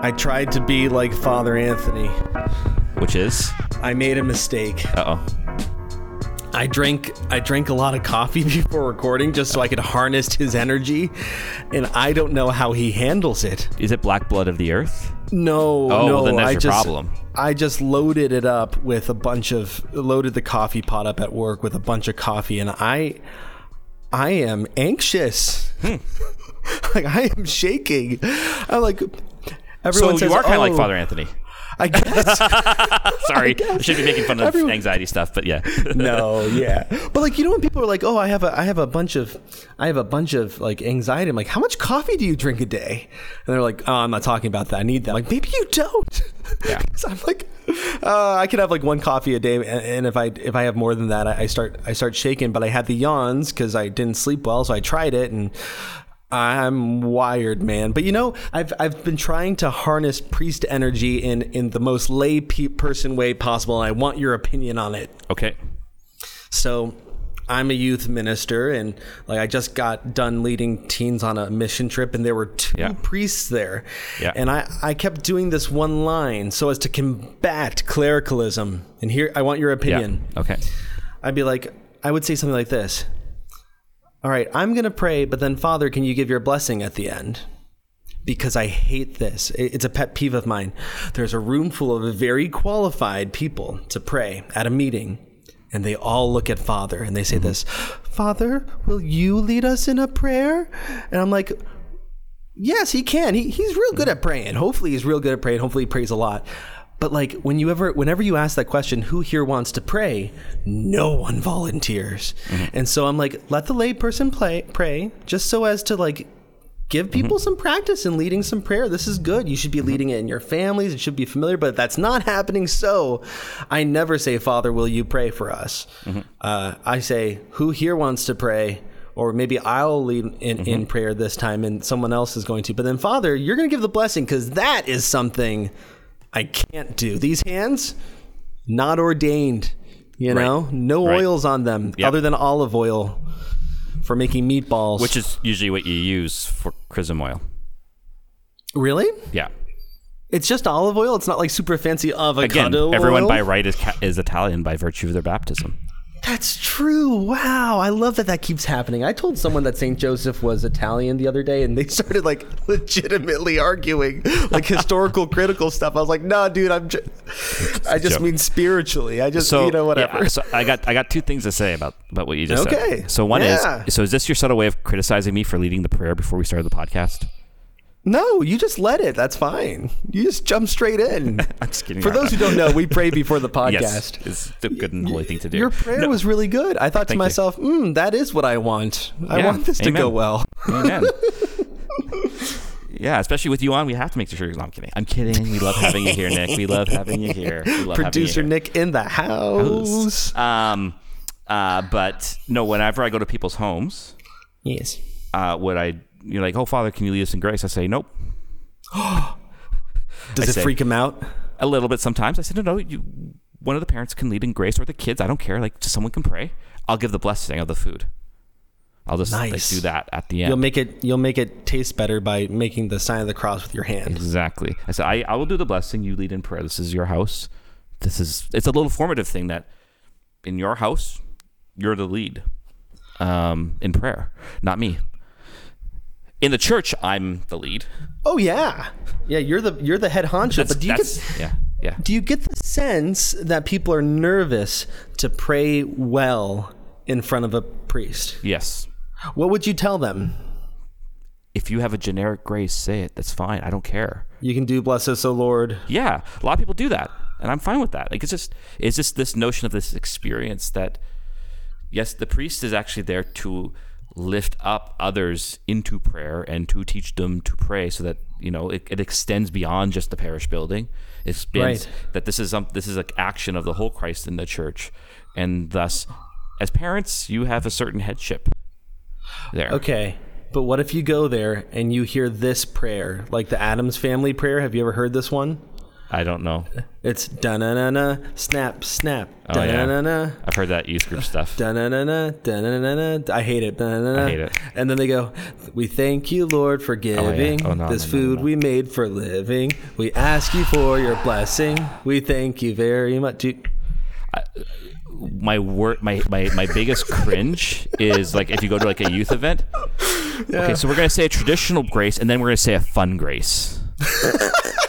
I tried to be like Father Anthony. Which is? I made a mistake. Uh oh. I drank I drank a lot of coffee before recording just so I could harness his energy, and I don't know how he handles it. Is it black blood of the earth? No, Oh, no, well, then that's I your just, problem. I just loaded it up with a bunch of loaded the coffee pot up at work with a bunch of coffee, and I, I am anxious. Hmm. like I am shaking. I'm like, So everyone you are kind of like "Oh," Father Anthony. I guess. Sorry, I, should be making fun of Everyone- anxiety stuff, but yeah. no, yeah. But like you know when people are like, "Oh, I have a I have a bunch of I have a bunch of like anxiety." I'm like, "How much coffee do you drink a day?" And they're like, "Oh, I'm not talking about that. I need that." I'm like, maybe you don't. Yeah. 'Cause I'm like, uh, I could have like one coffee a day, and, and if I if I have more than that, I, I start I start shaking. But I had the yawns because I didn't sleep well, so I tried it and. I'm wired, man. But you know, I've I've been trying to harness priest energy in in the most lay pe- person way possible, and I want your opinion on it. Okay. So I'm a youth minister and like I just got done leading teens on a mission trip and there were two Yeah. priests there. Yeah. And I, I kept doing this one line so as to combat clericalism. And here I want your Yeah. opinion. Okay. I'd be like I would say something like this. All right, I'm going to pray, but then Father, can you give your blessing at the end? because I hate this. It's a pet peeve of mine. There's a room full of very qualified people to pray at a meeting, and they all look at Father and they say this Father, will you lead us in a prayer? And I'm like, Yes, he can. He, he's real good at praying. Hopefully, he's real good at praying. Hopefully, he prays a lot. But like when you ever, whenever you ask that question, who here wants to pray? No one volunteers. Mm-hmm. And so I'm like, let the lay person play, pray, just so as to like give mm-hmm. people some practice in leading some prayer. This is good. You should be mm-hmm. leading it in your families. It should be familiar, but that's not happening. So I never say, Father, will you pray for us? Uh, I say, who here wants to pray? Or maybe I'll lead in, in prayer this time and someone else is going to. But then, Father, you're going to give the blessing because that is something I can't do. These hands, not ordained. You Right. know, no Right. oils on them Yep. other than olive oil for making meatballs. Which is usually what you use for chrism oil. really? Yeah. It's just olive oil. It's not like super fancy avocado Again, everyone oil? by right is, ca- is Italian by virtue of their baptism. That's true. Wow, I love that that keeps happening. I told someone that Saint Joseph was Italian the other day, and they started like legitimately arguing, like historical critical stuff. I was like, "No, dude, I'm. I just joke. mean spiritually. I just, So you know, whatever." yeah, so I got I got two things to say about about what you just Okay. said. Okay. So one Yeah. is so is this your subtle way of criticizing me for leading the prayer before we started the podcast? No, you just let it. That's fine. You just jump straight in. I'm just kidding. For those who don't know, we pray before the podcast. yes, it's the good and holy thing to do. Your prayer was really good. I thought to Thank you. myself, mm, that is what I want. I want this to go well. Amen. yeah, especially with you on, we have to make sure. No, I'm kidding. I'm kidding. We love having you here, Nick. We love having you here. We love Producer having you Nick in the house. here. Um, uh, but no, whenever I go to people's homes, Yes. uh, what I you're like, oh Father, can you lead us in grace? I say, nope. Does I it say- freak him out? a little bit sometimes. I said, no, no, you, one of the parents can lead in grace or the kids. I don't care. Like, someone can pray. I'll give the blessing of the food. I'll just like, do that at the end. You'll make it. You'll make it taste better by making the sign of the cross with your hand. exactly. I said, I, I will do the blessing. You lead in prayer. This is your house. This is, it's a little formative thing that in your house, you're the lead um, in prayer, not me. In the church, I'm the lead. Oh yeah, yeah. You're the you're the head honcho. That's, but do you get yeah, yeah. do you get the sense that people are nervous to pray well in front of a priest? Yes. What would you tell them? If you have a generic grace, say it. That's fine. I don't care. You can do bless us, O Lord. Yeah, a lot of people do that, and I'm fine with that. Like it's just it's just this notion of this experience that yes, the priest is actually there to lift up others into prayer and to teach them to pray, so that you know it, it extends beyond just the parish building. It expands Right. that this is some this is an action of the whole Christ in the church, and thus, as parents, you have a certain headship there. Okay. But what if you go there and you hear this prayer, like the Addams family prayer? Have you ever heard this one? I don't know. It's da na na na snap snap Oh, da yeah. na na na I've heard that youth group stuff. da na na na da na na na. I hate it. Da-na-na-na. I hate it. And then they go, "We thank you, Lord, for oh, oh, giving Oh, no, this no, no, no, food no. we made for living. We ask you for your blessing. We thank you very much." Do- my word my, my my biggest cringe is like if you go to like a youth event okay so we're gonna say a traditional grace and then we're gonna say a fun grace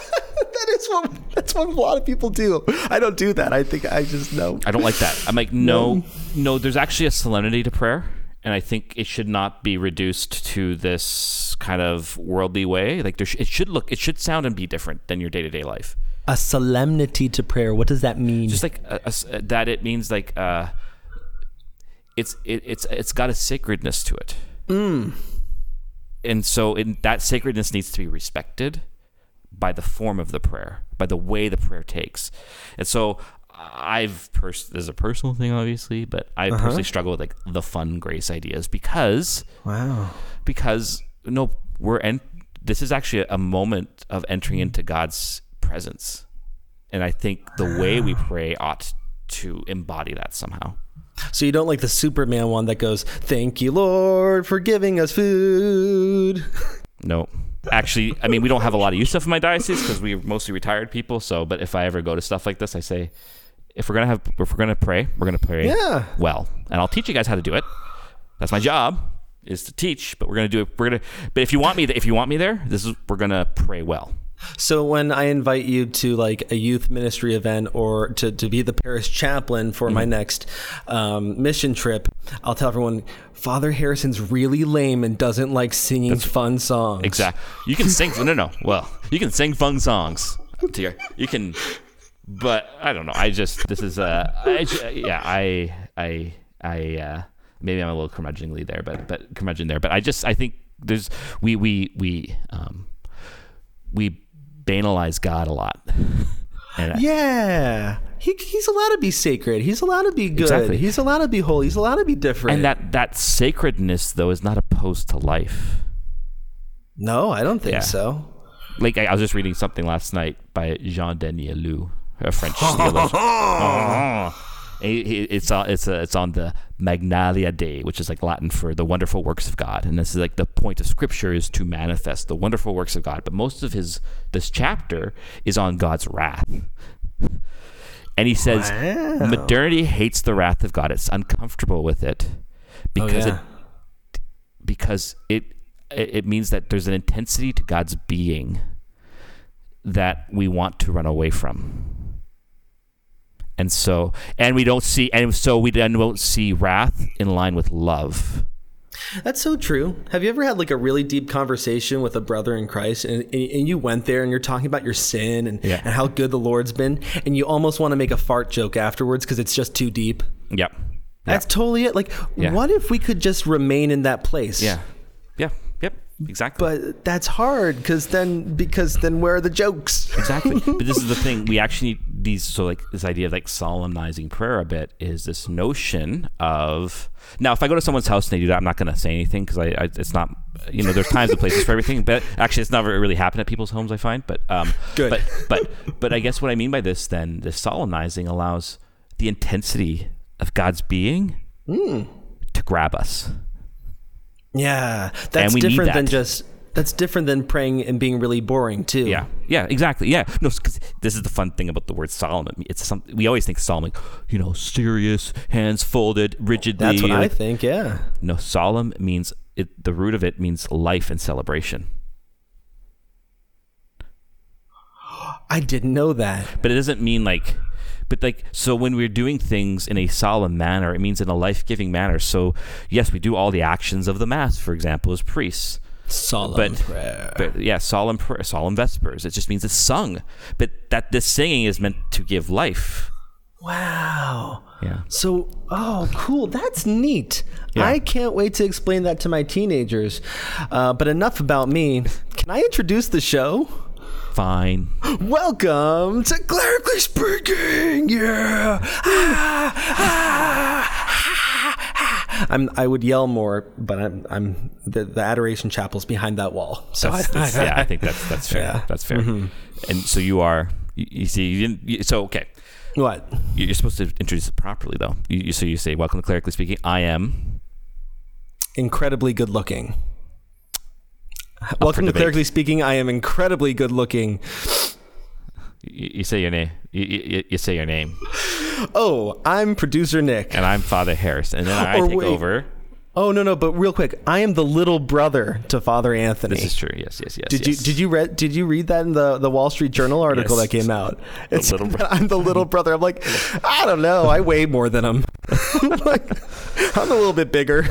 what that's what a lot of people do. I don't do that. I think I just know. i don't like that i'm like no no there's actually a solemnity to prayer and i think it should not be reduced to this kind of worldly way like there sh- it should look it should sound and be different than your day-to-day life A solemnity to prayer. What does that mean? just like a, a s- uh, that it means like uh it's it, it's it's got a sacredness to it mm. and so in, that sacredness needs to be respected by the form of the prayer by the way the prayer takes. And so i've pers- there's a personal thing obviously but i uh-huh. personally struggle with like the fun grace ideas because wow. because no we're en- this is actually a moment of entering into god's presence. And i think the way we pray ought to embody that somehow. So you don't like the Superman one that goes, "Thank you, Lord, for giving us food." no actually i mean we don't have a lot of stuff in my diocese because we're mostly retired people so but if i ever go to stuff like this i say if we're gonna have if we're gonna pray we're gonna pray Yeah. well. And i'll teach you guys how to do it. That's my job is to teach but we're gonna do it we're gonna but if you want me if you want me there this is we're gonna pray well So when I invite you to like a youth ministry event or to, to be the parish chaplain for Mm-hmm. my next um, mission trip, I'll tell everyone Father Harrison's really lame and doesn't like singing fun songs. Exactly. You can sing. No, no. Well, you can sing fun songs. To your, you can, but I don't know. I just this is uh, I, yeah. I I I uh, maybe I'm a little curmudgeonly there, but but curmudgeon there. But I just I think there's we we we um we banalize God a lot. Yeah. He, he's allowed to be sacred. He's allowed to be good. Exactly. He's allowed to be holy. He's allowed to be different. and that that sacredness though is not opposed to life. no, I don't think Yeah. so. like I, I was just reading something last night by Jean Danielou, a French theologian. Oh. He- he- It's on it's a, it's on the Magnalia Dei, which is like Latin for the wonderful works of God, and this is like the point of Scripture is to manifest the wonderful works of God. But most of his this chapter is on God's wrath, and he says Wow. modernity hates the wrath of God. It's uncomfortable with it oh, because oh, yeah. it because it it it means that there's an intensity to God's being that we want to run away from. And so and we don't see and so we then won't see wrath in line with love. That's so true. Have you ever had like a really deep conversation with a brother in Christ and, and, you went there and you're talking about your sin and, Yeah. and how good the Lord's been and you almost want to make a fart joke afterwards because it's just too deep? Yep. That's totally it. Like, Yeah. what if we could just remain in that place? Yeah. Yeah. Exactly. But that's hard because then because then where are the jokes? exactly. But this is the thing. We actually need these. So like this idea of like solemnizing prayer a bit is this notion of now. If I go to someone's house and they do that, I'm not going to say anything because I, I it's not you know there's times and places for everything. But actually, it's never really happened at people's homes. I find. But um, Good. But but but I guess what I mean by this then, this solemnizing allows the intensity of God's being to grab us. Yeah, that's different than just that's different than praying and being really boring too. Yeah, yeah, exactly. Yeah, no, because this is the fun thing about the word solemn. It's some we always think solemn, like you know, serious, hands folded, rigidly. that's what I like- think. Yeah, No, solemn means it. The root of it means life and celebration, I didn't know that. but it doesn't mean like. But like, so when we're doing things in a solemn manner, it means in a life-giving manner. So yes, we do all the actions of the mass, for example, as priests. Solemn But- prayer. But yeah, solemn prayer, solemn vespers. It just means it's sung. But that this singing is meant to give life. wow. Yeah. So, oh, cool. That's neat. Yeah. I can't wait to explain that to my teenagers. Uh, but enough about me. Can I introduce the show? Fine. Welcome to Clerically Speaking. Yeah. Ah, ah, ah. I'm, I would yell more, but I'm, I'm the, the adoration chapel's behind that wall. So That's, I, that's- yeah, I think that's that's fair. Yeah. That's fair. And so you are You, you see, you didn't. You, so okay, What? You- you're supposed to introduce it properly, though. You, you so you say, "Welcome to clerically speaking." I am. Incredibly good looking. Welcome to. Clerically Speaking. I am incredibly good looking. You, you say your name. You, you, you say your name, Oh, I'm producer Nick. and I'm Father Harris, and then I Or take wait. over. Oh no no, but real quick, I am the little brother to Father Anthony. This is true. Yes, yes, yes. Did yes. you did you read did you read that in the the Wall Street Journal article Yes. that came out? It's little bro- I'm the little brother. I'm like, I don't know. I weigh more than him. like, I'm a little bit bigger.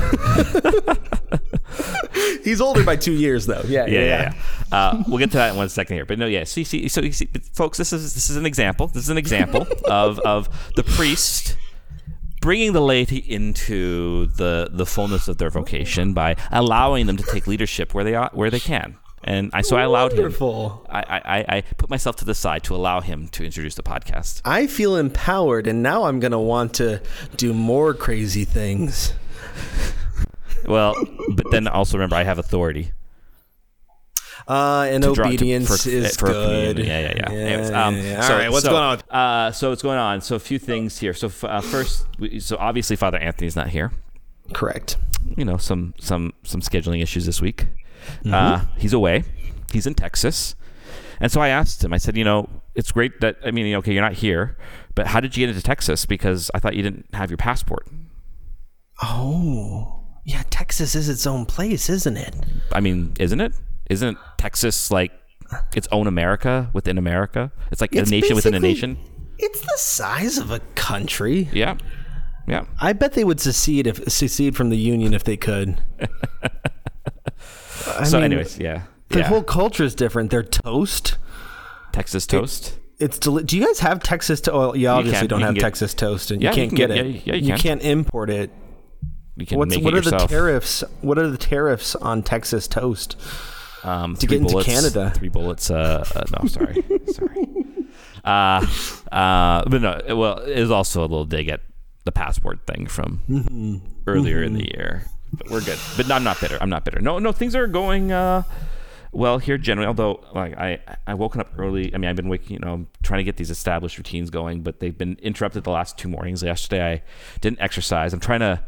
He's older by two years though. Yeah, Yeah, yeah, yeah. Uh, we'll get to that in one second here. But no, yeah. See, see, so you see, folks, this is this is an example. This is an example of of the priest bringing the laity into the the fullness of their vocation by allowing them to take leadership where they are, where they can. And I so I allowed him. Wonderful. I, I, I- I put myself to the side to allow him to introduce the podcast. I feel empowered, and now I'm gonna want to do more crazy things. Well, but then also remember I have authority. Uh, and to draw- to- obedience for- is for good. Yeah, yeah, yeah. yeah, Anyways, yeah, um, yeah. so- All right, what's so, going on? Uh, so what's going on? So a few things here. So f- uh, first, so obviously Father Anthony's not here. Correct. You know, some some some scheduling issues this week. Mm-hmm. Uh, he's away. He's in Texas, and so I asked him. I said, you know, it's great that I mean, okay, you're not here, but how did you get into Texas? Because I thought you didn't have your passport. Oh, yeah. Texas is its own place, isn't it? I mean, isn't it? Isn't Texas like its own America within America? It's like It's a nation within a nation. It's the size of a country. Yeah, yeah. I bet they would secede if secede from the union if they could. I so, mean, anyways, yeah, the yeah. whole culture is different. Their toast. Texas toast. It's deli- Do you guys have Texas toast? Well, you obviously can- don't you have get- Texas toast, and Yeah, you you can't can get, get- it. yeah, yeah, you can. can't import it. You can What's make what it are the tariffs? What are the tariffs on Texas toast? Um, to get into bullets, Canada? Three bullets. Uh, uh, no, sorry, sorry. Uh, uh, but no. it- Well, it was also a little dig at the passport thing from Mm-hmm. earlier in the year. But we're good. But no, I'm not bitter. I'm not bitter. No, no, things are going uh, well here generally. Although, like I, I woken up early. I mean, I've been waking, you know, trying to get these established routines going, but they've been interrupted the last two mornings. Yesterday, I didn't exercise. I'm trying to.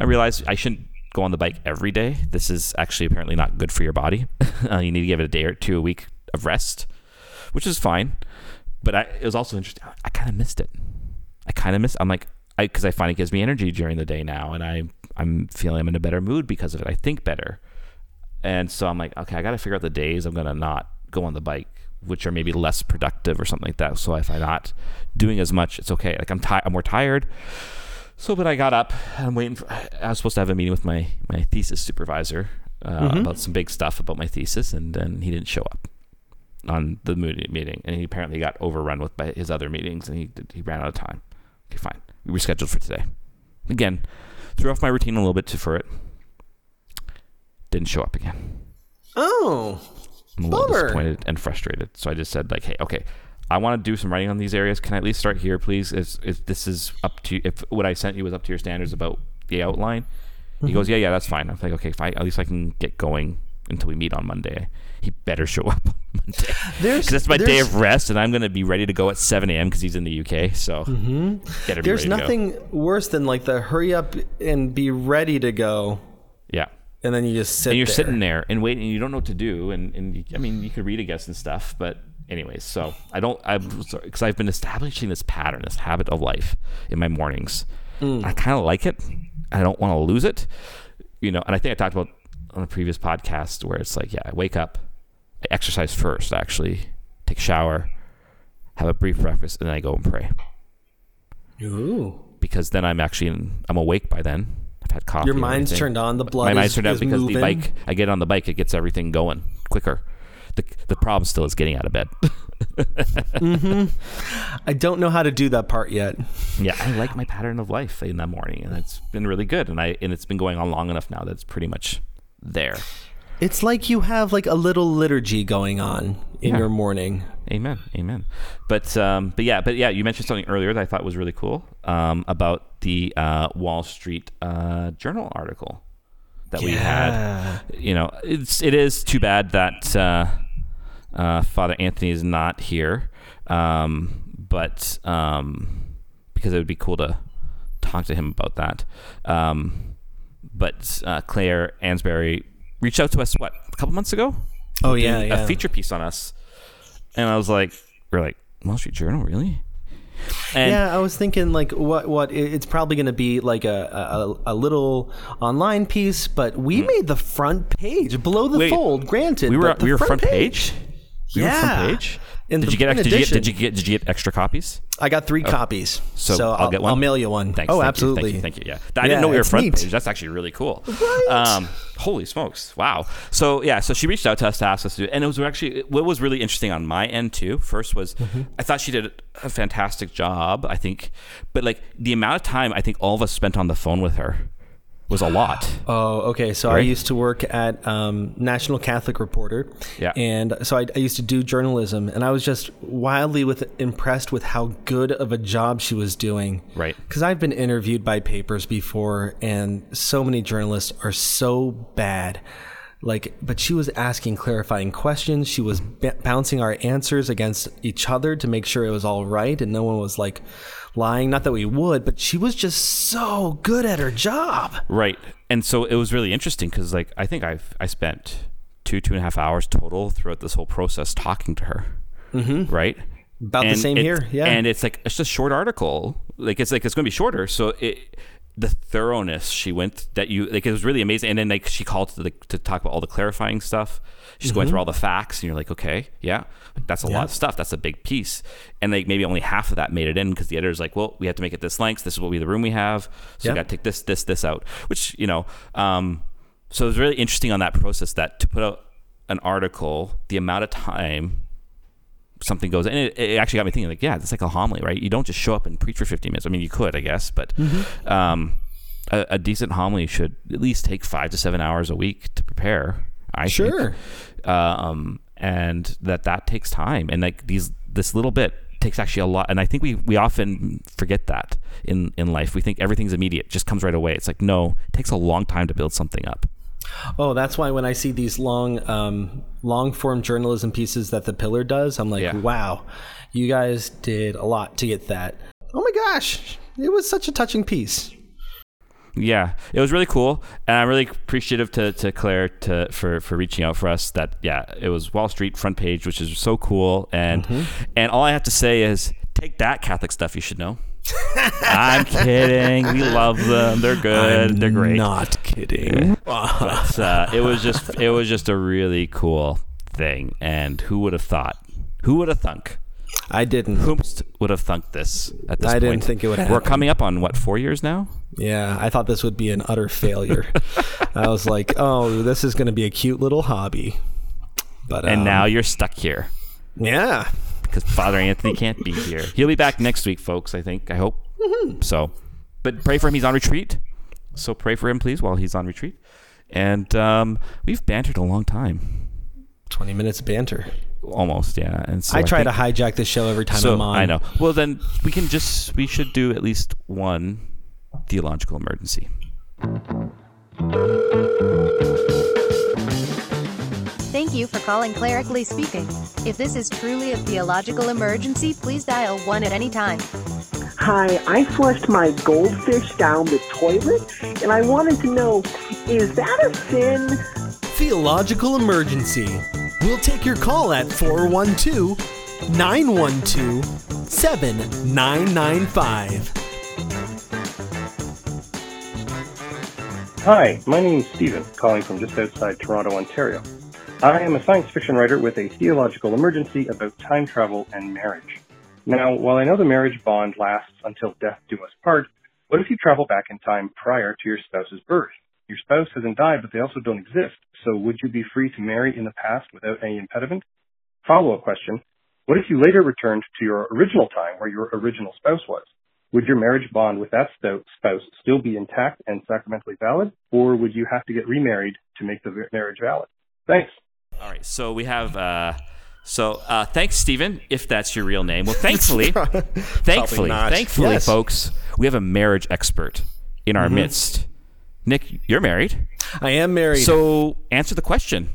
I realized I shouldn't go on the bike every day. This is actually apparently not good for your body. uh, you need to give it a day or two a week of rest, which is fine. But I, it was also interesting. I kind of missed it. I kind of miss. I'm like, I because I find it gives me energy during the day now, and I I'm feeling I'm in a better mood because of it. I think better, and so I'm like, okay, I got to figure out the days I'm gonna not go on the bike, which are maybe less productive or something like that. So if I'm not doing as much, it's okay. Like I'm tired. I'm more tired. So, but I got up. I'm waiting. For, I was supposed to have a meeting with my my thesis supervisor uh, about some big stuff about my thesis, and then he didn't show up on the meeting, and he apparently got overrun with by his other meetings, and he he ran out of time. Okay, fine. We rescheduled for today. Again, threw off my routine a little bit to for it. Didn't show up again. Oh, I'm a little Bummer. disappointed and frustrated. So I just said like, hey, okay, I want to do some writing on these areas. Can I at least start here, please? If, if this is up to if what I sent you was up to your standards about the outline, he goes, yeah, yeah, that's fine. I'm like, okay, fine. At least I can get going until we meet on Monday. He better show up on Monday there's because that's my day of rest, and I'm going to be ready to go at 7 a.m. because he's in the UK. So Mm-hmm. There's ready to go. nothing worse than like the hurry up and be ready to go, Yeah. and then you just sit. and you're there. sitting there and waiting and you don't know what to do and, and you, i mean you could read a guess and stuff but anyways so i don't i'm because i've been establishing this pattern this habit of life in my mornings mm. i kind of like it i don't want to lose it you know and i think i talked about on a previous podcast where it's like yeah i wake up i exercise first actually take a shower have a brief breakfast and then i go and pray Ooh, because then i'm actually in, i'm awake by then i've had coffee your mind's turned on. The blood my is, mind's turned out because moving. the bike I get on the bike it gets everything going quicker. The the problem still is getting out of bed. I don't know how to do that part yet. yeah, I like my pattern of life in the morning and it's been really good and I and it's been going on long enough now that it's pretty much there. It's like you have like a little liturgy going on in Yeah. your morning. Amen. Amen. But um but yeah, but yeah, you mentioned something earlier that I thought was really cool um about the uh, Wall Street uh, Journal article that we had. You know, it's it is too bad that uh, uh, Father Anthony is not here Um, but um, because it would be cool to talk to him about that. Um, but uh, Clare Ansberry reached out to us what a couple months ago. Oh yeah, yeah. a feature piece on us, and I was like, we're like Wall Street Journal, really? And yeah, I was thinking like what what it's probably going to be like a, a a little online piece, but we made the front page below the. Wait, fold. Granted, we were we were front page. We were Yeah. front page. In did the you get? Did you get? Did you get? Did you get extra copies? I got three copies, So, so, I'll, get one. I'll mail you one. Thanks. oh, thank you, absolutely. thank you. Thank you. Yeah, I Yeah, didn't know we were front neat. page. That's actually really cool. Right. Um, holy smokes! Wow. So yeah, so she reached out to us to ask us to do, it. and it was actually what was really interesting on my end too. First was Mm-hmm. I thought she did a fantastic job. I think, but like the amount of time I think all of us spent on the phone with her was a lot. Oh, okay. So I used to work at um, National Catholic Reporter, Yeah. and so I, I used to do journalism, and I was just wildly with impressed with how good of a job she was doing. Right. Because I've been interviewed by papers before, and so many journalists are so bad. Like, but she was asking clarifying questions. She was b- bouncing our answers against each other to make sure it was all right, and no one was like lying. Not that we would, but she was just so good at her job. Right. And so it was really interesting because like I think I've I spent two two and a half hours total throughout this whole process talking to her. Mm-hmm. Right. About the same here, yeah. And it's like it's just a short article. Like it's like it's going to be shorter. So it the thoroughness she went that you like it was really amazing. And then like she called to the, to talk about all the clarifying stuff. She's going through all the facts, and you're like, okay, yeah, like that's a Mm-hmm. Yeah. lot of stuff. That's a big piece. And like maybe only half of that made it in because the editor's like, well, we have to make it this length. This is what we the room we have. So Yeah. we got to take this, this, this out. Which you know, um, so it was really interesting on that process that to put out an article, the amount of time something goes, and it, it actually got me thinking, like, yeah, it's like a homily, right? You don't just show up and preach for 15 minutes. I mean, you could, I guess, but Mm-hmm. um, a, a decent homily should at least take five to seven hours a week to prepare. I Sure. think. Um, and that that takes time, and like these, this little bit takes actually a lot. And I think we we often forget that in in life. We think everything's immediate, just comes right away. It's like no, it takes a long time to build something up. Oh, that's why when I see these long, um, long form journalism pieces that the Pillar does, I'm like, Yeah. wow, you guys did a lot to get that. Oh my gosh, it was such a touching piece. Yeah, it was really cool, and I'm really appreciative to, to Claire to for, for reaching out for us. That yeah, it was Wall Street front page, which is so cool, and and all I have to say is take that Catholic stuff. You should know. I'm kidding. We love them. They're good. They're great. Not kidding. But, uh, it was just it was just a really cool thing, and who would have thought? Who would have thunk? I didn't. Whomst would have thunk this at this point? I point? didn't think it would happen. We're coming up on what four years now? Yeah, I thought this would be an utter failure. I was like, oh, this is going to be a cute little hobby. But And um, now you're stuck here. yeah, because Father Anthony can't be here. He'll be back next week, folks. I think. I hope. So, but pray for him. He's on retreat. So pray for him, please, while he's on retreat. And um, we've bantered a long time, twenty minutes of banter. almost, yeah. And so I try think- to hijack the show every time So I'm on. I know. Well, then we can just we should do at least one theological emergency. Thank you for calling Clerically Speaking. If this is truly a theological emergency, please dial 1 at any time. Hi, I flushed my goldfish down the toilet, and I wanted to know is that a sin? Theological emergency. We'll take your call at 412 912 7995. Hi, my name is Stephen, calling from just outside Toronto, Ontario. I am a science fiction writer with a theological emergency about time travel and marriage. Now, while I know the marriage bond lasts until death do us part, what if you travel back in time prior to your spouse's birth? Your spouse hasn't died, but they also don't exist, so would you be free to marry in the past without any impediment? Follow-up question, what if you later returned to your original time where your original spouse was? Would your marriage bond with that spouse still be intact and sacramentally valid, or would you have to get remarried to make the marriage valid? Thanks. All right. So we have. Uh, so uh, thanks, Stephen, if that's your real name. Well, thankfully, thankfully, thankfully, Yes. folks, we have a marriage expert in our midst. Nick, you're married. I am married. So answer the question.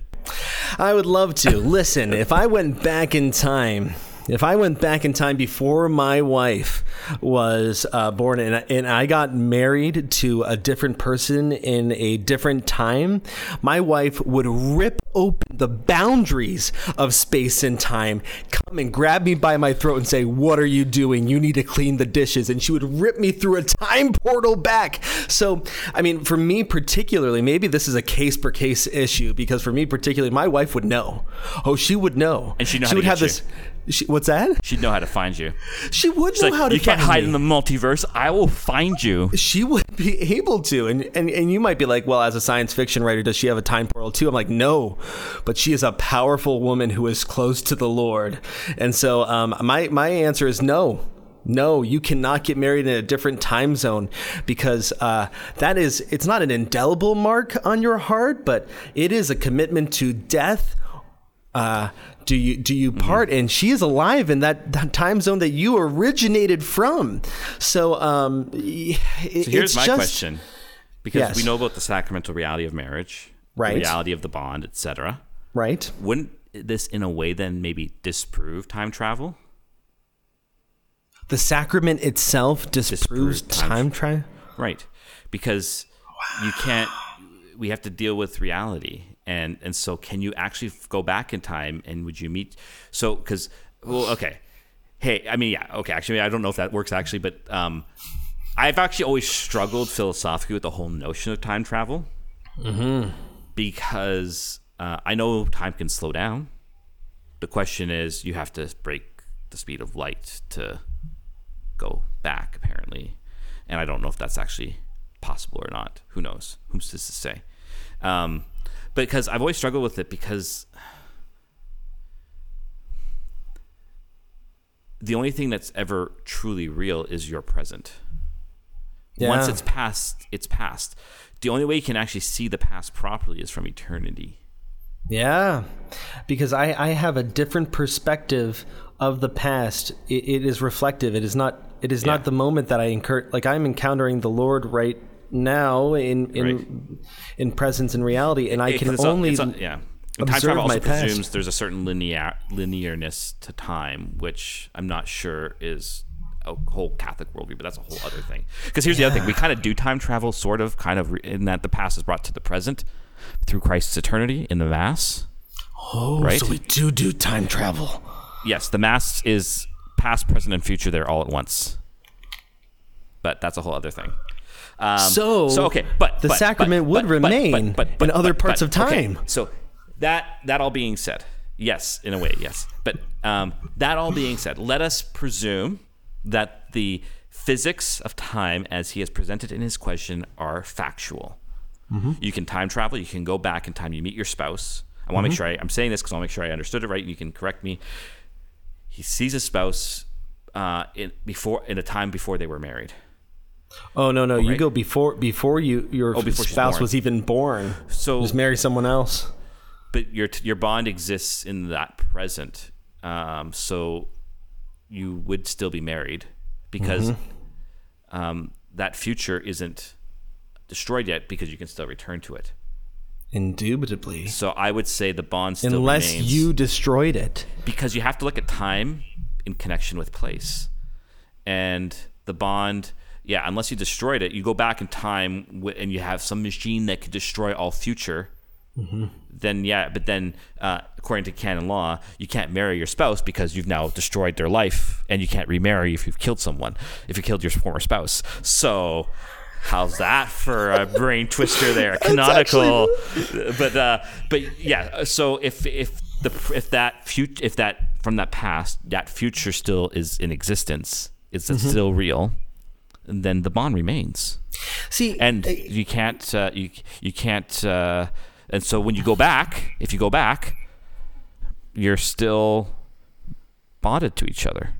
I would love to. Listen, if I went back in time, If I went back in time before my wife was uh, born and, and I got married to a different person in a different time, my wife would rip open the boundaries of space and time, come and grab me by my throat and say, What are you doing? You need to clean the dishes. And she would rip me through a time portal back. So, I mean, for me particularly, maybe this is a case per case issue because for me particularly, my wife would know. Oh, she would know. And she'd know she would have you. this. She, what's that? She'd know how to find you. She would She's know like, how to you can't hide me. in the multiverse. I will find you. she would be able to and, and and you might be like well as a science fiction writer does she have a time portal too i'm like no but she is a powerful woman who is close to the lord and so um, my my answer is no no, you cannot get married in a different time zone because uh, that is, it's not an indelible mark on your heart, but it is a commitment to death uh, do you do you part? And she is alive in that, that time zone that you originated from. So, um, it, So here's it's my just, question. Because Yes. we know about the sacramental reality of marriage, Right. the reality of the bond, etc. right? Wouldn't this, in a way, then maybe disprove time travel? The sacrament itself disproves Disproves time time travel. Right. Because you can't we have to deal with reality. And and so can you actually go back in time and would you meet so cuz well okay. Hey, I mean yeah, okay, actually I don't know if that works actually, but um I've actually always struggled philosophically with the whole notion of time travel. Because uh, I know time can slow down. The question is, you have to break the speed of light to go back, apparently. And I don't know if that's actually possible or not. Who knows? Who's to say? Um, because I've always struggled with it because the only thing that's ever truly real is your present. Yeah. Once it's past, it's past. The only way you can actually see the past properly is from eternity. Yeah, because I, I have a different perspective of the past. It, it is reflective. It is not. It is Yeah. not the moment that I incur. Like I'm encountering the Lord right now in in Right. in presence and reality, and I can a- only it's a- yeah. And time travel also my past. presumes there's a certain linear linearness to time, which I'm not sure is a whole Catholic worldview, but that's a whole other thing. Because here's the other thing: we kind of do time travel, sort of, kind of, in that the past is brought to the present through Christ's eternity in the Mass. Oh, right? so we do do time travel. Yes, the Mass is past, present, and future there all at once. But that's a whole other thing. Um, So, so okay, but the but- sacrament but- would remain but- but- in other parts of okay, time. So that that all being said, yes, in a way, yes. But um, that all being said, let us presume that the physics of time, as he has presented in his question, are factual. Mm-hmm. You can time travel. You can go back in time. You meet your spouse. I want to make Mm-hmm. sure I, I'm saying this because I want to make sure I understood it right. You can correct me. He sees his spouse uh, in before in a time before they were married. Oh no, no, you go before before you your Oh, before spouse was even born. So Just marry someone else. but your your bond exists in that present. Um, so you would still be married because um, that future isn't destroyed yet because you can still return to it. Indubitably. So I would say the bond still Unless you destroyed it. because you have to look at time in connection with place, and the bond. Yeah, unless you destroyed it, you go back in time and you have some machine that could destroy all future. Then yeah, but then uh, according to canon law, you can't marry your spouse because you've now destroyed their life, and you can't remarry if you've killed someone, if you killed your former spouse. So. How's that for a brain twister there? Canonical, but uh, but yeah. So if if the if that future if that from that past that future still is in existence, is it still real? Then the bond remains. See, and eh, you can't uh, you you can't uh, and so when you go back if you go back you're still bonded to each other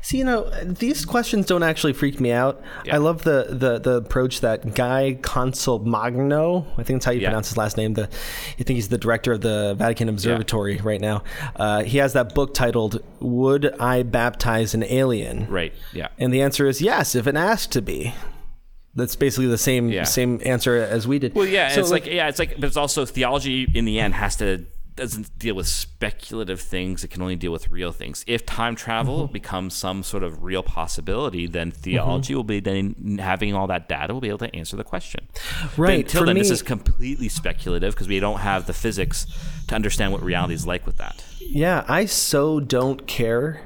See, you know, these questions don't actually freak me out. Yeah. I love the, the the approach that Guy Consolmagno, I think that's how you Yeah. pronounce his last name. The, I think he's the director of the Vatican Observatory right now. Uh, he has that book titled "Would I Baptize an Alien?" right yeah And the answer is yes, if it asked to be. That's basically the same Yeah. same answer as we did. well yeah So, it's like, yeah it's like but it's also theology in the end has to doesn't deal with speculative things. It can only deal with real things. If time travel Mm-hmm. becomes some sort of real possibility, then theology will be then having all that data will be able to answer the question. But Right, until for then, this is completely speculative because we don't have the physics to understand what reality is like with that. Yeah, I so don't care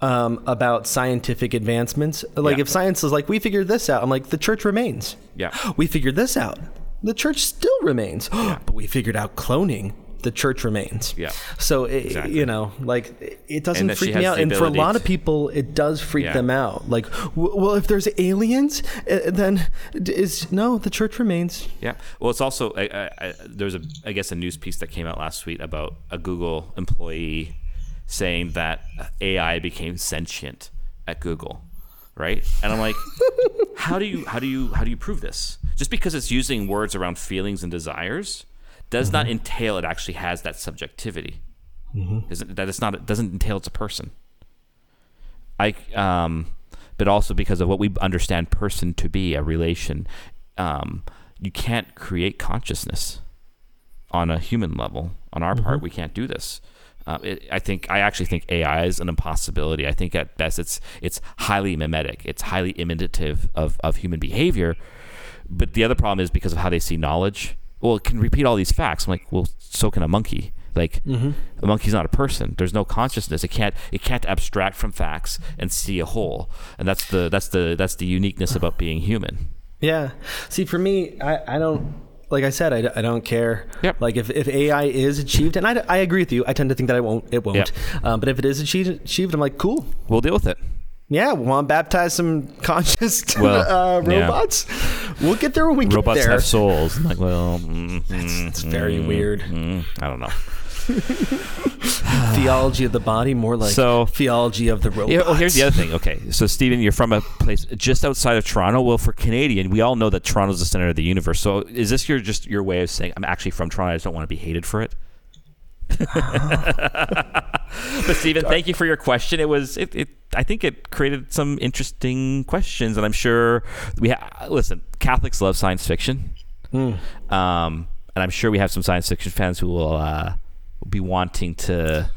um, about scientific advancements. Like, Yeah. if science is like, we figured this out, I'm like, the church remains. Yeah. We figured this out. The church still remains. but we figured out cloning. The church remains. Yeah. So, it, Exactly. you know, like, it- doesn't freak me out. And for a lot of people, it does freak Yeah. them out. Like, w- well, if there's aliens, uh, then is no, the church remains. Yeah. Well, it's also I, I, I, there's a I guess a news piece that came out last week about a Google employee saying that AI became sentient at Google, right? And I'm like, how do you how do you how do you prove this? Just because it's using words around feelings and desires does not entail it actually has that subjectivity. Isn't that it's not it doesn't entail it's a person. I um, but also because of what we understand person to be a relation, um, you can't create consciousness on a human level. On our part, we can't do this. Uh, it, I think I actually think AI is an impossibility. I think at best it's it's highly mimetic. It's highly imitative of, of human behavior. But the other problem is because of how they see knowledge. Well, it can repeat all these facts. I'm like, well, so can a monkey. Like a monkey's not a person. There's no consciousness. It can't it can't abstract from facts and see a whole. And that's the that's the that's the uniqueness about being human. Yeah. See, for me, I, I don't, like I said, I, I don't care. Yep. Like if, if AI is achieved, and I, I agree with you, I tend to think that I won't, it won't. Yep. Um, but if it is achieved, achieved, I'm like, cool. We'll deal with it. Yeah, we want to baptize some conscious Well, uh, yeah. robots. We'll get there when we Robots get there. Robots have souls. I'm like, well, mm, mm, It's very mm, weird. mm, I don't know. Theology of the body, more like So- theology of the robots. Yeah, well, here's the other thing. Okay, so Stephen, you're from a place just outside of Toronto. Well, for Canadian, we all know that Toronto's the center of the universe. So, is this your just your way of saying I'm actually from Toronto? I just don't want to be hated for it. but Stephen, thank you for your question. It was it, it I think it created some interesting questions, and I'm sure we ha- listen. Catholics love science fiction, um, and I'm sure we have some science fiction fans who will uh, be wanting to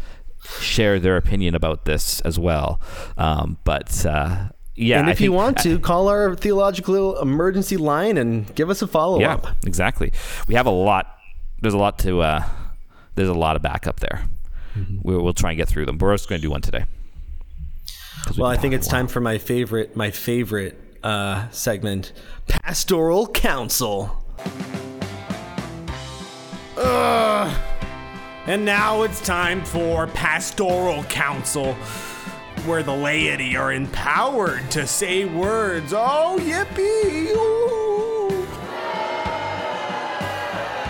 share their opinion about this as well. Um, but uh, yeah, and I if you want to, call our theological emergency line and give us a follow yeah, up. exactly. We have a lot. There's a lot to. Uh, there's a lot of backup there. Mm-hmm. We'll, we'll try and get through them. But we're just going to do one today. we've Well, I think it's time for my favorite, my favorite uh, segment, pastoral counsel. Ugh. And now it's time for pastoral counsel, where the laity are empowered to say words. Oh, yippee! Ooh.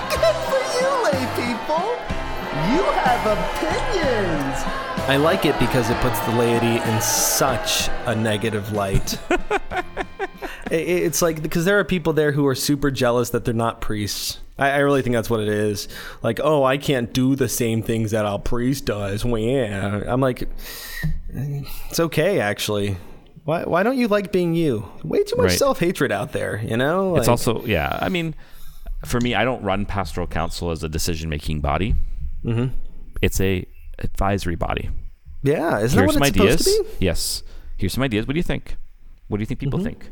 Good for you, lay people. You have opinions. I like it because it puts the laity in such a negative light. I- I- it's like because there are people there who are super jealous that they're not priests. I, I really think that's what it is. Like, oh, I can't do the same things that a priest does. Well, yeah. I'm like, it's okay actually. Why, why don't you like being you? Way too much Right. self hatred out there, you know? It's also yeah. I mean, for me, I don't run pastoral council as a decision making body. Mm-hmm. It's a advisory body. yeah. Isn't Here's that some what it's ideas. supposed to be? Yes. Here's some ideas. What do you think? What do you think people think?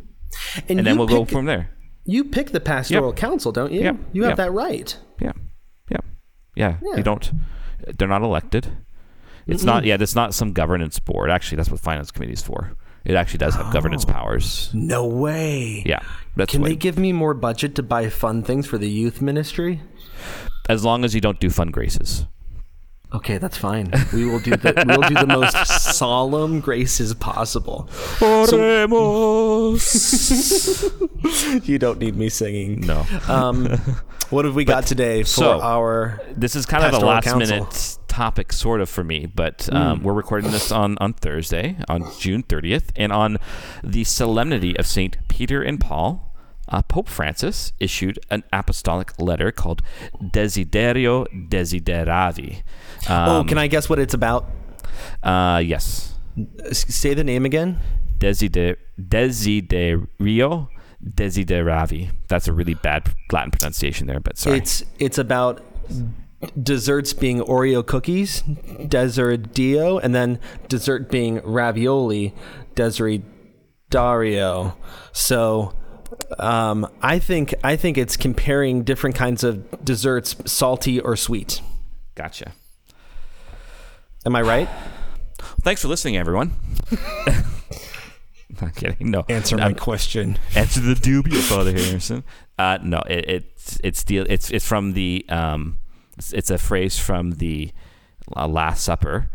And, And then we'll go from there. You pick the pastoral Yep. council, don't you? Yep. You have Yep. that right. Yeah. Yeah. Yeah. Yeah. You don't. They're not elected. It's not. Yeah. It's not some governance board. Actually, that's what finance committee is for. It actually does have governance powers. No way. Yeah. Can what, they give me more budget to buy fun things for the youth ministry? As long as you don't do fun graces. Okay, that's fine. We will do the we'll do the most solemn graces possible. You don't need me singing. No. Um, what have we got today for so- our? This is kind of a last minute topic, sort of, for me. But um, Hmm. we're recording this on, on Thursday, on June 30th. And on the solemnity of St. Peter and Paul, uh, Pope Francis issued an apostolic letter called Desiderio Desideravi. Um, oh, can I guess what it's about? Uh, yes. Say the name again. Deside- Desiderio Desideravi. That's a really bad Latin pronunciation there, but sorry. It's it's about desserts being Oreo cookies, Desiderio, and then dessert being ravioli, Desiderio. So um, I think I think it's comparing different kinds of desserts, salty or sweet. Gotcha. Am I right? Thanks for listening, everyone. Not kidding. No. Answer my question. Answer the dubious, Father Harrison. Uh, no, it, it's it's deal. It's it's from the um, it's, it's a phrase from the uh, Last Supper.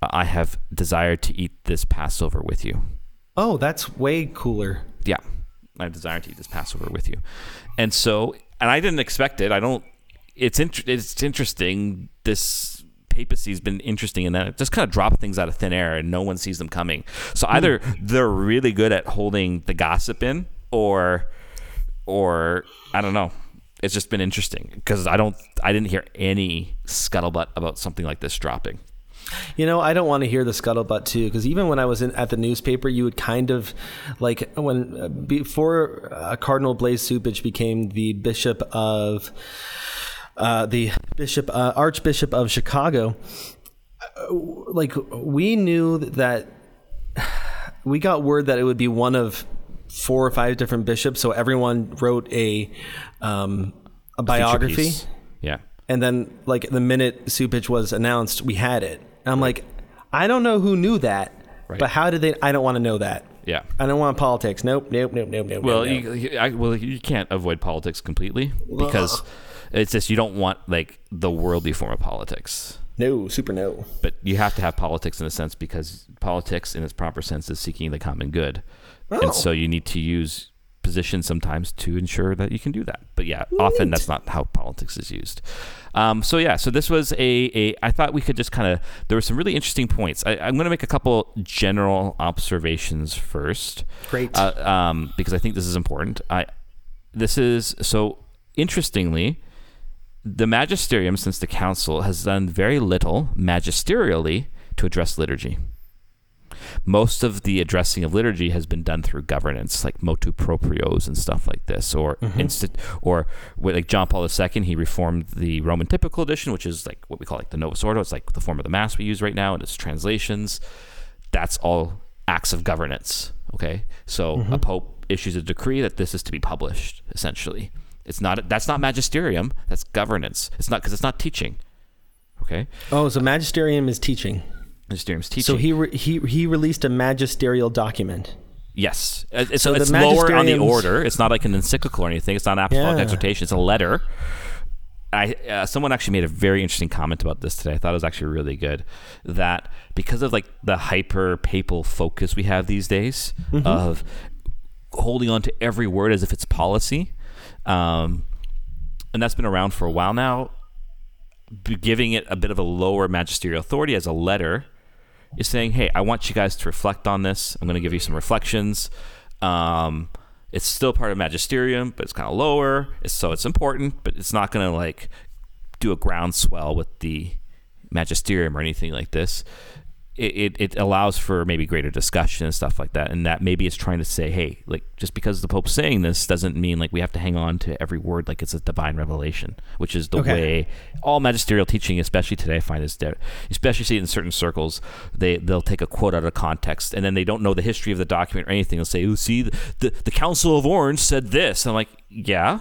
Uh, I have desired to eat this Passover with you. Oh, that's way cooler. Yeah, I desire to eat this Passover with you, and so and I didn't expect it. I don't. It's int- it's interesting. This papacy's been interesting in that it just kind of drop things out of thin air and no one sees them coming. So hmm. either they're really good at holding the gossip in, or or I don't know. It's just been interesting because I don't. I didn't hear any scuttlebutt about something like this dropping. You know, I don't want to hear the scuttlebutt too, because even when I was in, at the newspaper, you would kind of like when uh, before uh, Cardinal Blase Cupich became the bishop of uh, the bishop uh, Archbishop of Chicago. uh, Like we knew that we got word that it would be one of four or five different bishops, so everyone wrote a um, a biography. Yeah. And then, like the minute Cupich was announced, we had it. And I'm like, I don't know who knew that, Right. but how did they? I don't want to know that. Yeah. I don't want politics. Nope, nope, nope, nope, nope. Well, nope, you, I, well, you can't avoid politics completely because it's just you don't want like the worldly form of politics, no, super no. but you have to have politics in a sense because politics, in its proper sense, is seeking the common good, Oh. and so you need to use positions sometimes to ensure that you can do that. But yeah, often that's not how politics is used. Um, so yeah, so this was a, a I thought we could just kind of there were some really interesting points. I, I'm going to make a couple general observations first Great. uh, um, because I think this is important. I this is so interestingly, the magisterium since the council has done very little magisterially to address liturgy. Most of the addressing of liturgy has been done through governance, like motu proprios and stuff like this, or mm-hmm. instit- or like John Paul II, he reformed the Roman Typical Edition, which is like what we call like the Novus Ordo. It's like the form of the Mass we use right now, and its translations that's all acts of governance. Okay, so mm-hmm. a pope issues a decree that this is to be published. Essentially, it's not that's not magisterium. That's governance. It's not because it's not teaching. Okay, oh, so magisterium is teaching. Magisterium's teaching. So he re- he he released a magisterial document. yes, Uh, it's, So it's lower on the order. It's not like an encyclical or anything. It's not an apostolic Yeah. exhortation. It's a letter. I uh, someone actually made a very interesting comment about this today. I thought it was actually really good. That because of like the hyper papal focus we have these days of holding on to every word as if it's policy, um, and that's been around for a while now. Giving it a bit of a lower magisterial authority as a letter is saying, "Hey, I want you guys to reflect on this. I'm going to give you some reflections." Um, it's still part of magisterium, but it's kind of lower. It's, so it's important, but it's not going to like do a groundswell with the magisterium or anything like this. It, it, it allows for maybe greater discussion and stuff like that. And that maybe it's trying to say, hey, like just because the Pope's saying this doesn't mean like we have to hang on to every word like it's a divine revelation, which is the Okay. way all magisterial teaching, especially today, I find is there. Especially see it in certain circles, they they'll take a quote out of context and then they don't know the history of the document or anything. They'll say, "Oh, see, the the, the Council of Orange said this." And I'm like, yeah,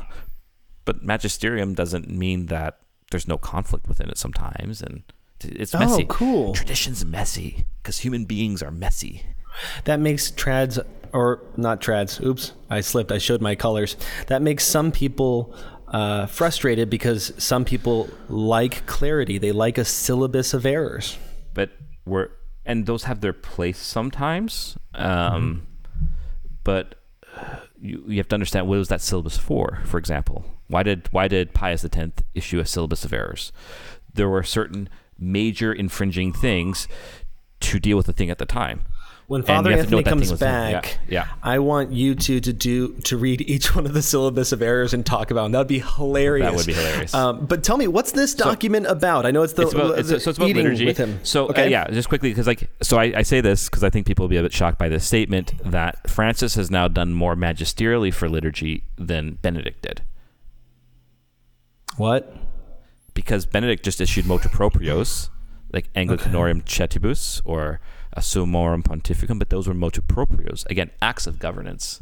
but magisterium doesn't mean that there's no conflict within it sometimes, and it's messy. Oh, messy. cool. Tradition's messy because human beings are messy. That makes trads or not trads. Oops, I slipped. I showed my colors. That makes some people uh, frustrated because some people like clarity. They like a syllabus of errors. but we're and those have their place sometimes. Um, But uh, you, you have to understand what was that syllabus for? For example, why did why did Pius X issue a syllabus of errors? There were certain major infringing things to deal with the thing at the time. When Father you have to know Anthony what that thing comes back, Yeah, yeah. I want you two to do to read each one of the syllabus of errors and talk about them. That'd be hilarious. That would be hilarious. Um, but tell me, what's this document about? I know it's the, it's about, the it's, so it's about eating liturgy. with him. So uh, yeah, just quickly because like so I, I say this because I think people will be a bit shocked by this statement that Francis has now done more magisterially for liturgy than Benedict did What? Because Benedict just issued motu proprios, like Anglicanorum Coetibus or Summorum Pontificum, but those were motu proprios. Again, acts of governance,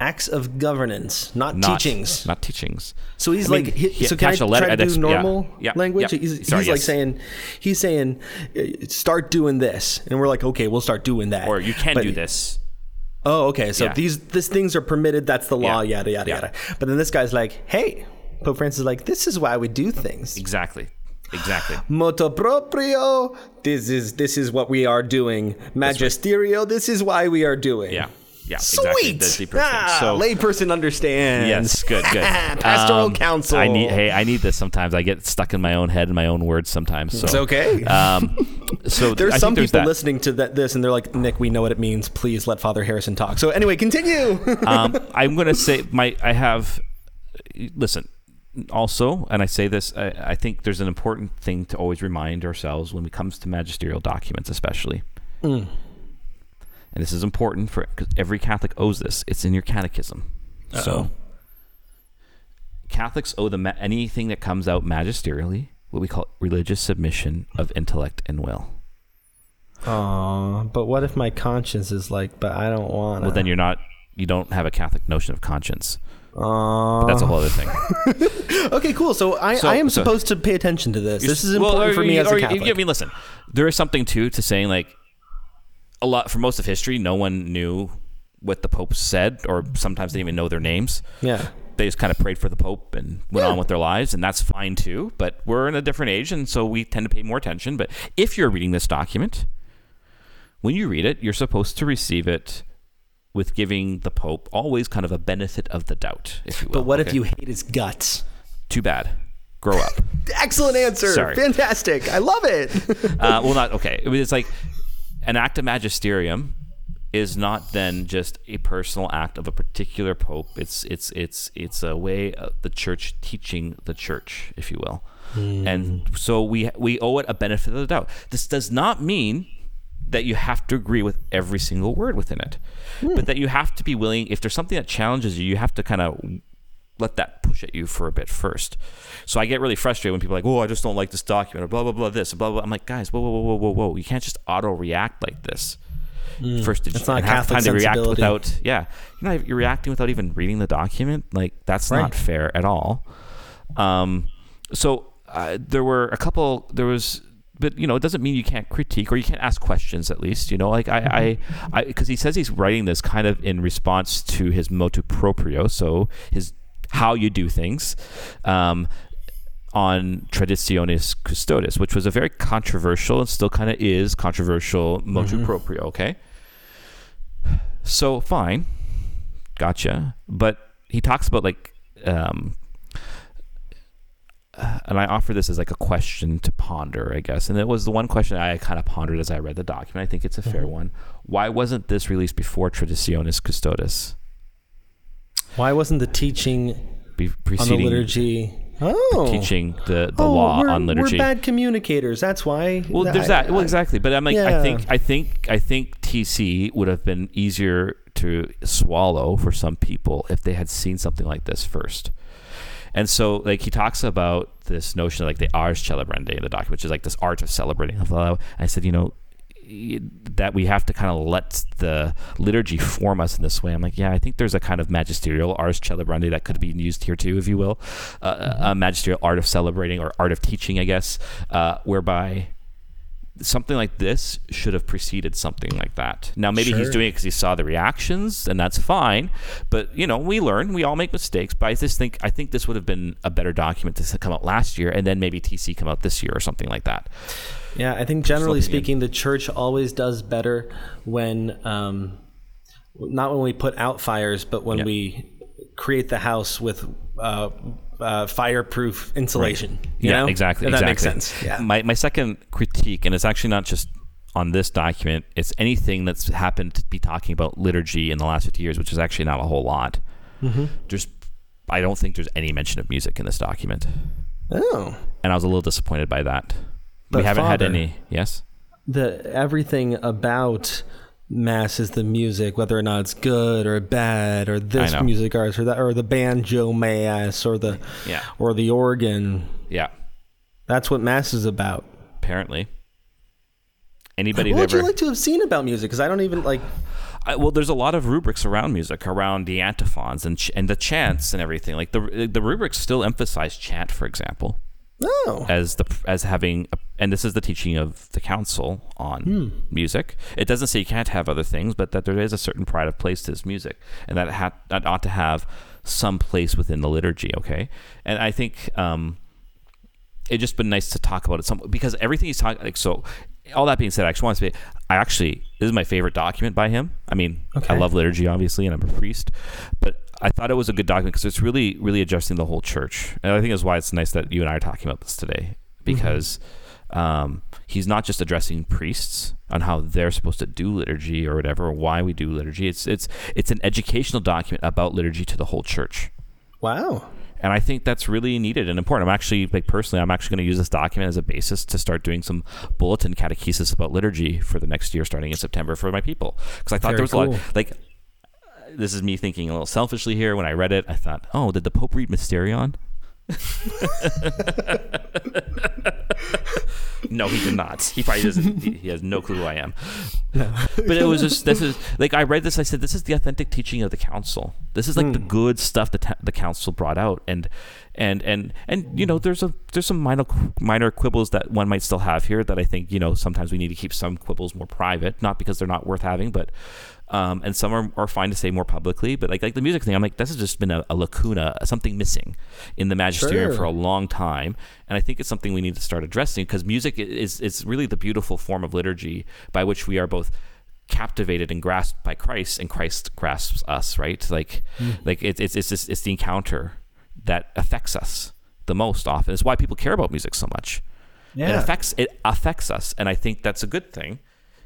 Acts of governance, not, not teachings. Not teachings. So he's I mean, like, he, he so can I letter- try to do yeah, normal yeah, language? yeah. He's, Sorry, he's like saying, he's saying, uh, start doing this, and we're like, okay, we'll start doing that. Or you can But- do this. Oh, okay. So Yeah. these these things are permitted. That's the law. Yeah. Yada yada Yeah. yada. But then this guy's like, hey, Pope Francis is like, this is why we do things. Exactly. Exactly. Motu proprio. This is this is what we are doing. Magisterio. This is why we are doing. Yeah. Yeah. Exactly. Sweet. Thing. ah, So layperson understands. Yes, good, good. Pastoral Um, counsel. I need. Hey, I need this sometimes. I get stuck in my own head and my own words sometimes. So It's okay. Um, so there's I some there's people that. listening to that, this, and they're like, Nick, we know what it means. Please let Father Harrison talk. So anyway, continue. um, I'm going to say my. I have. Listen. Also, and I say this, I, I think there's an important thing to always remind ourselves when it comes to magisterial documents, especially. Mm. And this is important for because every Catholic owes this. It's in your catechism. Uh-oh. So Catholics owe the ma- anything that comes out magisterially, what we call religious submission of intellect and will. Aw, but what if my conscience is like, but I don't want? Well, then you're not. You don't have a Catholic notion of conscience. Aw. But that's a whole other thing. Okay, cool. So I, So- I am so- supposed to pay attention to this. This is Well, important or for me you- as a you- Catholic. I mean, listen, there is something too to saying like a lot for most of history, no one knew what the popes said, or sometimes they didn't even know their names. yeah. They just kind of prayed for the pope and went on with their lives, and that's fine too. But we're in a different age, and so we tend to pay more attention. But if you're reading this document, when you read it, you're supposed to receive it with giving the pope always kind of a benefit of the doubt, if you will. But what if you hate his guts? Too bad. Grow up. Excellent answer. Sorry. Fantastic. I love it. uh, well, not okay. It was- It's like an act of magisterium is not then just a personal act of a particular pope. It's it's it's it's a way of the church teaching the church, if you will. And so we we owe it a benefit of the doubt. This does not mean that you have to agree with every single word within it, but that you have to be willing. If there's something that challenges you, you have to kind of let that push at you for a bit first. So I get really frustrated when people are like, "Oh, I just don't like this document," or blah blah blah this, blah blah. I'm like, guys, whoa whoa whoa whoa whoa whoa! You can't just auto react like this. First, it's not Catholic time to react without? Yeah, you know, you're reacting without even reading the document. Like that's Right. not fair at all. Um, so uh, there were a couple. There was. But you know, it doesn't mean you can't critique or you can't ask questions. At least you know, like I, I, I, because he says he's writing this kind of in response to his motu proprio, so his how you do things, um, on Traditionis Custodes, which was a very controversial and still kind of is controversial motu proprio. Okay, so fine, gotcha. But he talks about like, um, uh, and I offer this as like a question to ponder, I guess. And it was the one question I kind of pondered as I read the document. I think it's a fair one. Why wasn't this released before Traditionis Custodes? Why wasn't the teaching Be- on the liturgy? Oh, teaching the, the oh, law on liturgy. We're bad communicators. That's why. Well, there's I- that. Well, exactly. But I'm like, I think, I think, I think TC would have been easier to swallow for some people if they had seen something like this first. And so, like, he talks about this notion of like the ars celebrandi in the document, which is like this art of celebrating. I said, you know, that we have to kind of let the liturgy form us in this way. I'm like, yeah, I think there's a kind of magisterial ars celebrandi that could be used here too, if you will, uh, a magisterial art of celebrating or art of teaching, I guess, uh, whereby something like this should have preceded something like that. Now, maybe he's doing it because he saw the reactions, and that's fine. But you know, we learn, we all make mistakes. But I just think I think this would have been a better document to come out last year, and then maybe TC come out this year or something like that. Yeah, I think generally looking in. speaking, the church always does better when, um, not when we put out fires, but when Yeah. we create the house with uh, uh, fireproof insulation. you yeah, know? exactly. If that exactly. makes sense. Yeah. My my second critique, and it's actually not just on this document; it's anything that's happened to be talking about liturgy in the last fifty years, which is actually not a whole lot. Mm-hmm. There's, I don't think there's any mention of music in this document, oh, and I was a little disappointed by that. we haven't had any. Yes. the everything about mass is the music, whether or not it's good or bad, or this music artist or that, or the banjo mass, or the Yeah. or the organ. Yeah. That's what mass is about. Apparently, anybody What would you like to have seen about music? Because I don't even like. I, well, there's a lot of rubrics around music, around the antiphons and ch- and the chants and everything. Like the the rubrics still emphasize chant, for example, No. as the as having, a, and this is the teaching of the council on music. It doesn't say you can't have other things, but that there is a certain pride of place to this music, and that it ha- that ought to have some place within the liturgy. Okay, and I think. Um, it just been nice to talk about it some because everything he's talking like so all that being said i actually want to say i actually this is my favorite document by him i mean i love liturgy obviously and i'm a priest but i thought it was a good document because it's really really addressing the whole church and i think that's why it's nice that you and i are talking about this today because um, he's not just addressing priests on how they're supposed to do liturgy or whatever or why we do liturgy it's it's it's an educational document about liturgy to the whole church Wow. and I think that's really needed and important. I'm actually, like personally, I'm actually going to use this document as a basis to start doing some bulletin catechesis about liturgy for the next year, starting in September, for my people. Because I thought Very there was a lot, like, this is me thinking a little selfishly here. When I read it, I thought, oh, did the Pope read Mysterion? no, he did not. He probably doesn't. He, he has no clue who I am. But it was just this is like I read this. I said this is the authentic teaching of the council. This is like the hmm. good stuff that ta- the council brought out, and and and and you know there's a there's some minor minor quibbles that one might still have here that I think you know sometimes we need to keep some quibbles more private, not because they're not worth having, but um, and some are, are fine to say more publicly. But like like the music thing, I'm like this has just been a, a lacuna, something missing in the magisterium Sure. for a long time, and I think it's something we need to start addressing because music is is really the beautiful form of liturgy by which we are both captivated and grasped by Christ, and Christ grasps us. Right? Like like it's it's it's just, it's the encounter that affects us the most often. It's why people care about music so much. It Yeah. affects it affects us, and I think that's a good thing.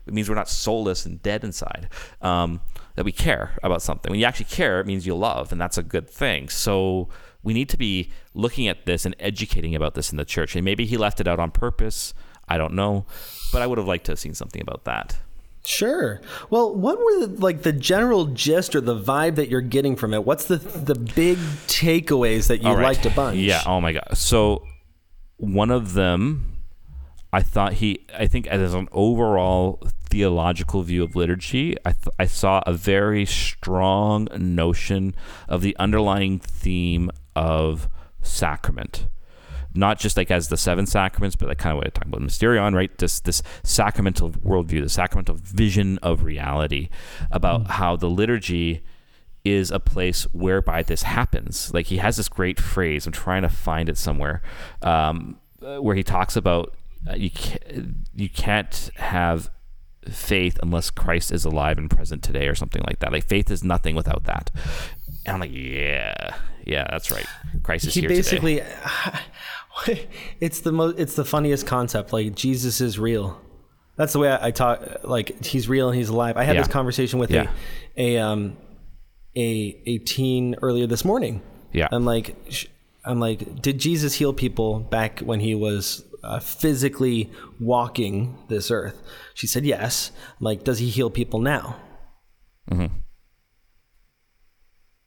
It means we're not soulless and dead inside. Um, that we care about something. When you actually care, it means you love, and that's a good thing. So we need to be looking at this and educating about this in the church. And maybe he left it out on purpose. I don't know, but I would have liked to have seen something about that. Sure. Well, what were the, like the general gist or the vibe that you're getting from it? What's the the big takeaways that you right. liked a bunch? Yeah. Oh my god. So one of them, I thought he. I think as an overall theological view of liturgy, I th- I saw a very strong notion of the underlying theme of sacrament. Not just like as the seven sacraments, but like kind of what I talked about Mysterion, right? This this sacramental worldview, the sacramental vision of reality, about how the liturgy is a place whereby this happens. Like he has this great phrase. I'm trying to find it somewhere, um, where he talks about uh, you can't, you can't have faith unless Christ is alive and present today, or something like that. Like faith is nothing without that. And I'm like, yeah, yeah, that's right. Christ is he here today. basically it's the most it's the funniest concept like jesus is real that's the way i, I talk like he's real and he's alive i had Yeah. this conversation with Yeah. a a um a a teen earlier this morning Yeah. i'm like i'm like did jesus heal people back when he was uh, physically walking this earth she said yes i'm like does he heal people now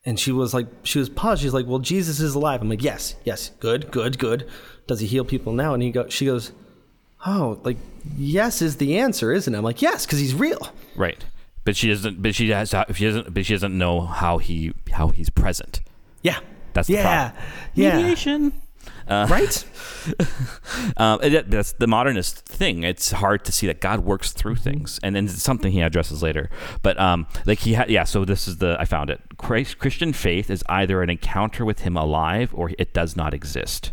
And she was like, she was paused. She's like, well, Jesus is alive. I'm like, yes, yes, good, good, good. Does he heal people now? And he go, she goes, oh, like, yes is the answer, isn't it? I'm like, yes, because he's real. right. But she doesn't. But she has. She doesn't. But she doesn't know how he how he's present. Yeah, That's the yeah, problem. yeah, Mediation. Right. Um, and that's the modernist thing. It's hard to see that God works through things, and then it's something he addresses later. But um, like he had, yeah. So this is the I found it. Christ, Christian faith is either an encounter with Him alive, or it does not exist.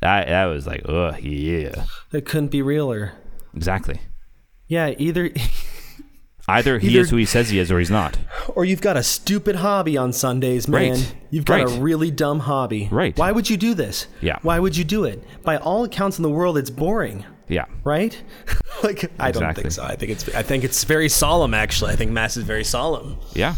That that was like, ugh, yeah, It couldn't be realer. exactly. Yeah, either, Either he Either- is who he says he is, or he's not. or you've got a stupid hobby on Sundays, man. Right. You've got a really dumb hobby. Right. Why would you do this? Yeah. Why would you do it? By all accounts in the world, it's boring. Yeah, right? like I don't think so. I think it's I think it's very solemn actually. I think mass is very solemn. Yeah.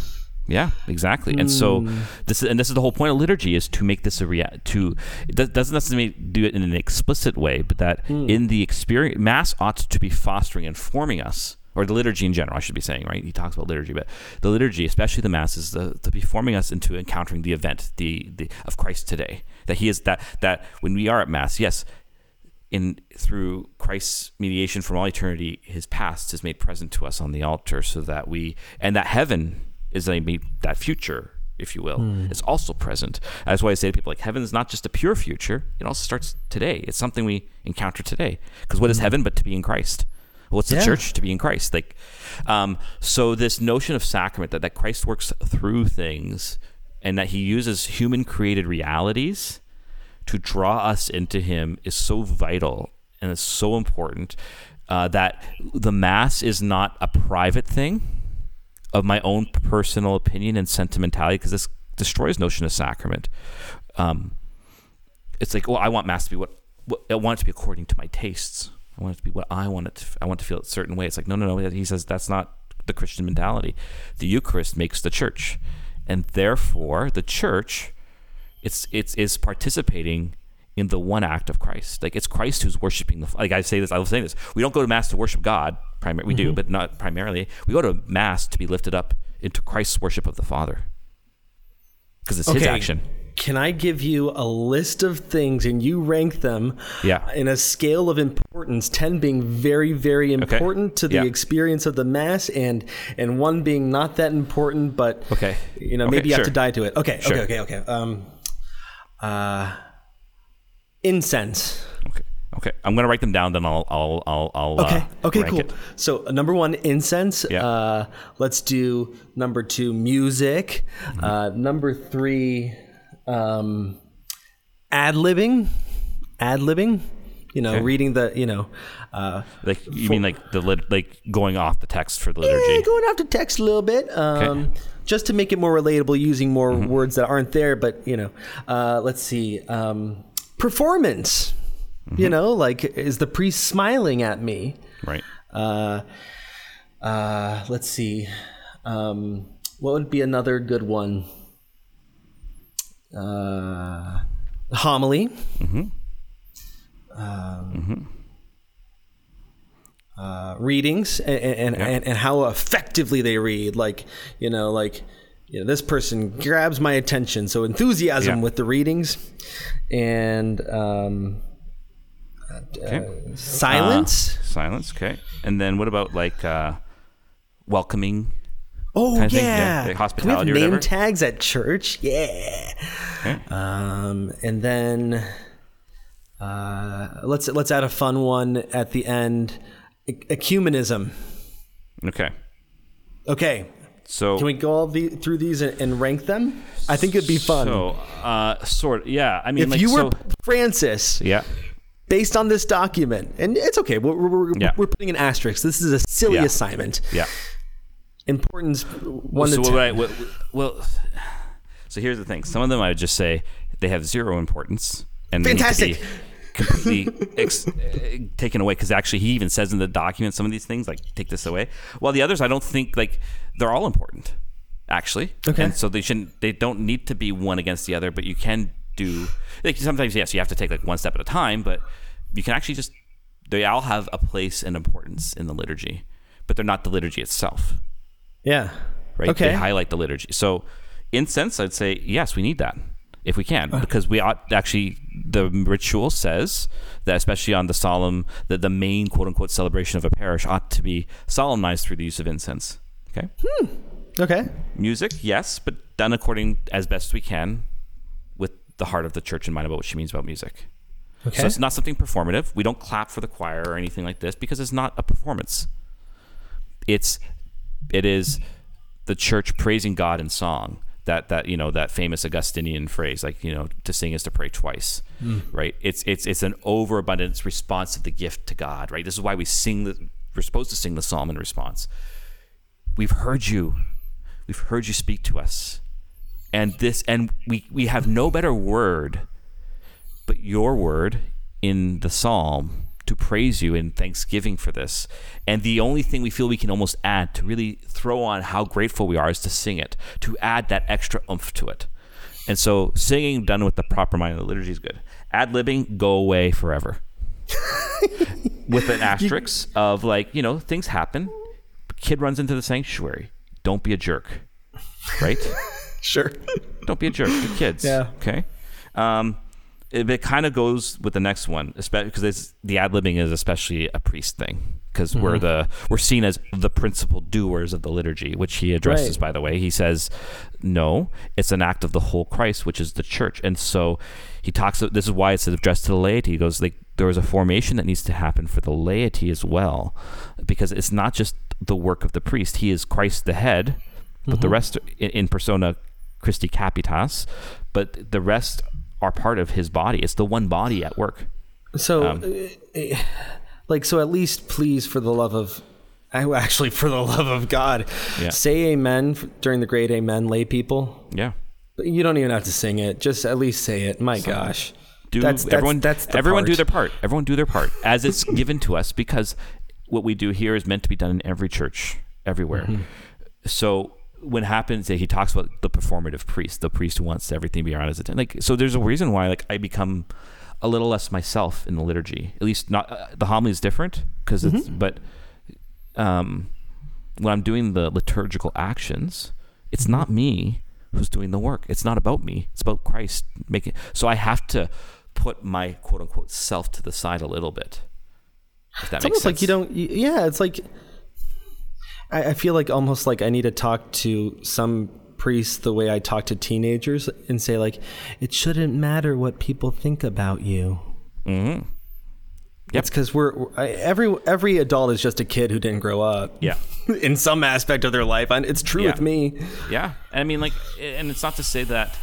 Yeah, exactly. And so Hmm. this is, and this is the whole point of liturgy is to make this a rea- to it does- doesn't necessarily do it in an explicit way, but that Hmm. in the experience mass ought to be fostering and forming us or the liturgy in general, I should be saying, right? He talks about liturgy, but the liturgy, especially the mass, is the, to be forming us into encountering the event, the, the of Christ today. That he is that that when we are at mass, yes, in through Christ's mediation from all eternity, his past is made present to us on the altar so that we and that heaven is a that future, if you will, hmm. is also present. That's why I say to people like heaven is not just a pure future, it also starts today. It's something we encounter today. Because what is hmm. heaven but to be in Christ? What's the Yeah. church to be in Christ? Like um, so this notion of sacrament that, that Christ works through things and that he uses human created realities to draw us into him is so vital and it's so important uh, that the mass is not a private thing of my own personal opinion and sentimentality because this destroys notion of sacrament um, it's like well i want mass to be what, what i want it to be according to my tastes i want it to be what i want it to i want to feel a certain way it's like no no no he says that's not the christian mentality the eucharist makes the church and therefore the church it's it's is participating in the one act of Christ. Like it's Christ who's worshiping the. Like I say this, I love saying this. We don't go to mass to worship God. Primary, we Mm-hmm. do, but not primarily. We go to mass to be lifted up into Christ's worship of the Father, because it's His action. Can I give you a list of things and you rank them Yeah. in a scale of importance, 10 being very, very important to the Yeah. experience of the Mass and and one being not that important, but Okay. you know, Okay, maybe you have to die to it. Okay, Sure. okay, okay, okay. Um, uh, incense. Okay. Okay. I'm gonna write them down. Then I'll I'll I'll, I'll Okay. uh, okay. Cool. it. So uh, number one, incense. Yeah. Uh, let's do number two, music. Mm-hmm. Uh, number three, um, ad libbing. Ad libbing. You know, Okay. reading the. You know. Uh, Like you mean like the lit, like going off the text for the liturgy? eh, going off the text a little bit. Um, Just to make it more relatable, using more Mm-hmm. words that aren't there. But you know, uh, let's see. Um, performance. Mm-hmm. You know, like is the priest smiling at me? Right. Uh, uh, let's see. Um, what would be another good one? Uh, homily. Um, Uh, readings and and, and and how effectively they read. Like you know, like you know, this person grabs my attention. So enthusiasm Yeah. with the readings and um, Okay. silence. Silence. Okay. And then what about like uh, welcoming? Oh kind of yeah, Yeah, like hospitality or we have name tags at church. Yeah. Okay. Um, and then uh, let's let's add a fun one at the end. Ecumenism. Okay. Okay, So can we go all the, through these and, and rank them? I think it'd be fun. So, uh, sort. Yeah. I mean, if like, you were so- Francis, yeah. based on this document, and it's okay, we're, we're, Yeah. we're putting an asterisk. This is a silly Yeah. assignment. Yeah. Importance one so to ten. what I, what, well, so here's the thing. Some of them I would just say they have zero importance and they need to Fantastic. be completely ex- uh, taken away because actually he even says in the document some of these things like take this away. While the others I don't think like they're all important actually. Okay. And so they shouldn't. They don't need to be one against the other, but you can do. Like sometimes yes, you have to take like one step at a time, but you can actually just. They all have a place and importance in the liturgy, but they're not the liturgy itself yeah. right? Okay. They highlight the liturgy. So, incense, I'd say yes, we need that if we can, because we ought actually. The ritual says that, especially on the solemn, that the main quote unquote celebration of a parish ought to be solemnized through the use of incense. Okay, Hmm. okay. music, yes, but done according as best we can, with the heart of the church in mind about what she means about music. Okay. So it's not something performative. We don't clap for the choir or anything like this because it's not a performance. It's it is the church praising God in song. That that you know that famous Augustinian phrase, like you know, to sing is to pray twice, hmm. right? It's it's it's an overabundance response of the gift to God, right? This is why we sing the we're supposed to sing the psalm in response. We've heard you, we've heard you speak to us, and this and we we have no better word but your word in the psalm to praise you in thanksgiving for this. And the only thing we feel we can almost add to really throw on how grateful we are is to sing it, to add that extra oomph to it. And so singing done with the proper mind of the liturgy is good. Ad libbing, go away forever. with an asterisk of like, you know, things happen. Kid runs into the sanctuary. Don't be a jerk. Right? Sure. Don't be a jerk. Good kids. Yeah. Okay. Um, it, it kind of goes with the next one, especially because the ad libbing is especially a priest thing because we're Mm-hmm. the we're seen as the principal doers of the liturgy, which he addresses. Right. By the way, he says, no, it's an act of the whole Christ, which is the church, and so he talks. This is why it's addressed to the laity. He goes like there was a formation that needs to happen for the laity as well, because it's not just the work of the priest. He is Christ the head, but Mm-hmm. the rest in, in persona Christi Capitis, but the rest are part of his body. It's the one body at work. So, Um, uh, uh, like, so at least please, for the love of, actually, for the love of God, Yeah. say amen during the great amen, lay people. Yeah. You don't even have to sing it. Just at least say it. My gosh. do That's- that's- everyone that's the everyone do their part everyone do their part as it's given to us because what we do here is meant to be done in every church everywhere Mm-hmm. so when happens that he talks about the performative priest the priest who wants everything to be around his attention like so there's a reason why like i become a little less myself in the liturgy at least not uh, the homily is different because it's Mm-hmm. but um when i'm doing the liturgical actions it's Mm-hmm. not me who's doing the work it's not about me it's about christ making so i have to put my quote unquote self to the side a little bit if that It's makes almost sense like you don't. Yeah, it's like I, I feel like almost like I need to talk to some priest the way I talk to teenagers and say like, it shouldn't matter what people think about you. mm-hmm. Yep. It's because we're I, every every adult is just a kid who didn't grow up. yeah in some aspect of their life. And it's true Yeah. with me. Yeah, and I mean, like, and it's not to say that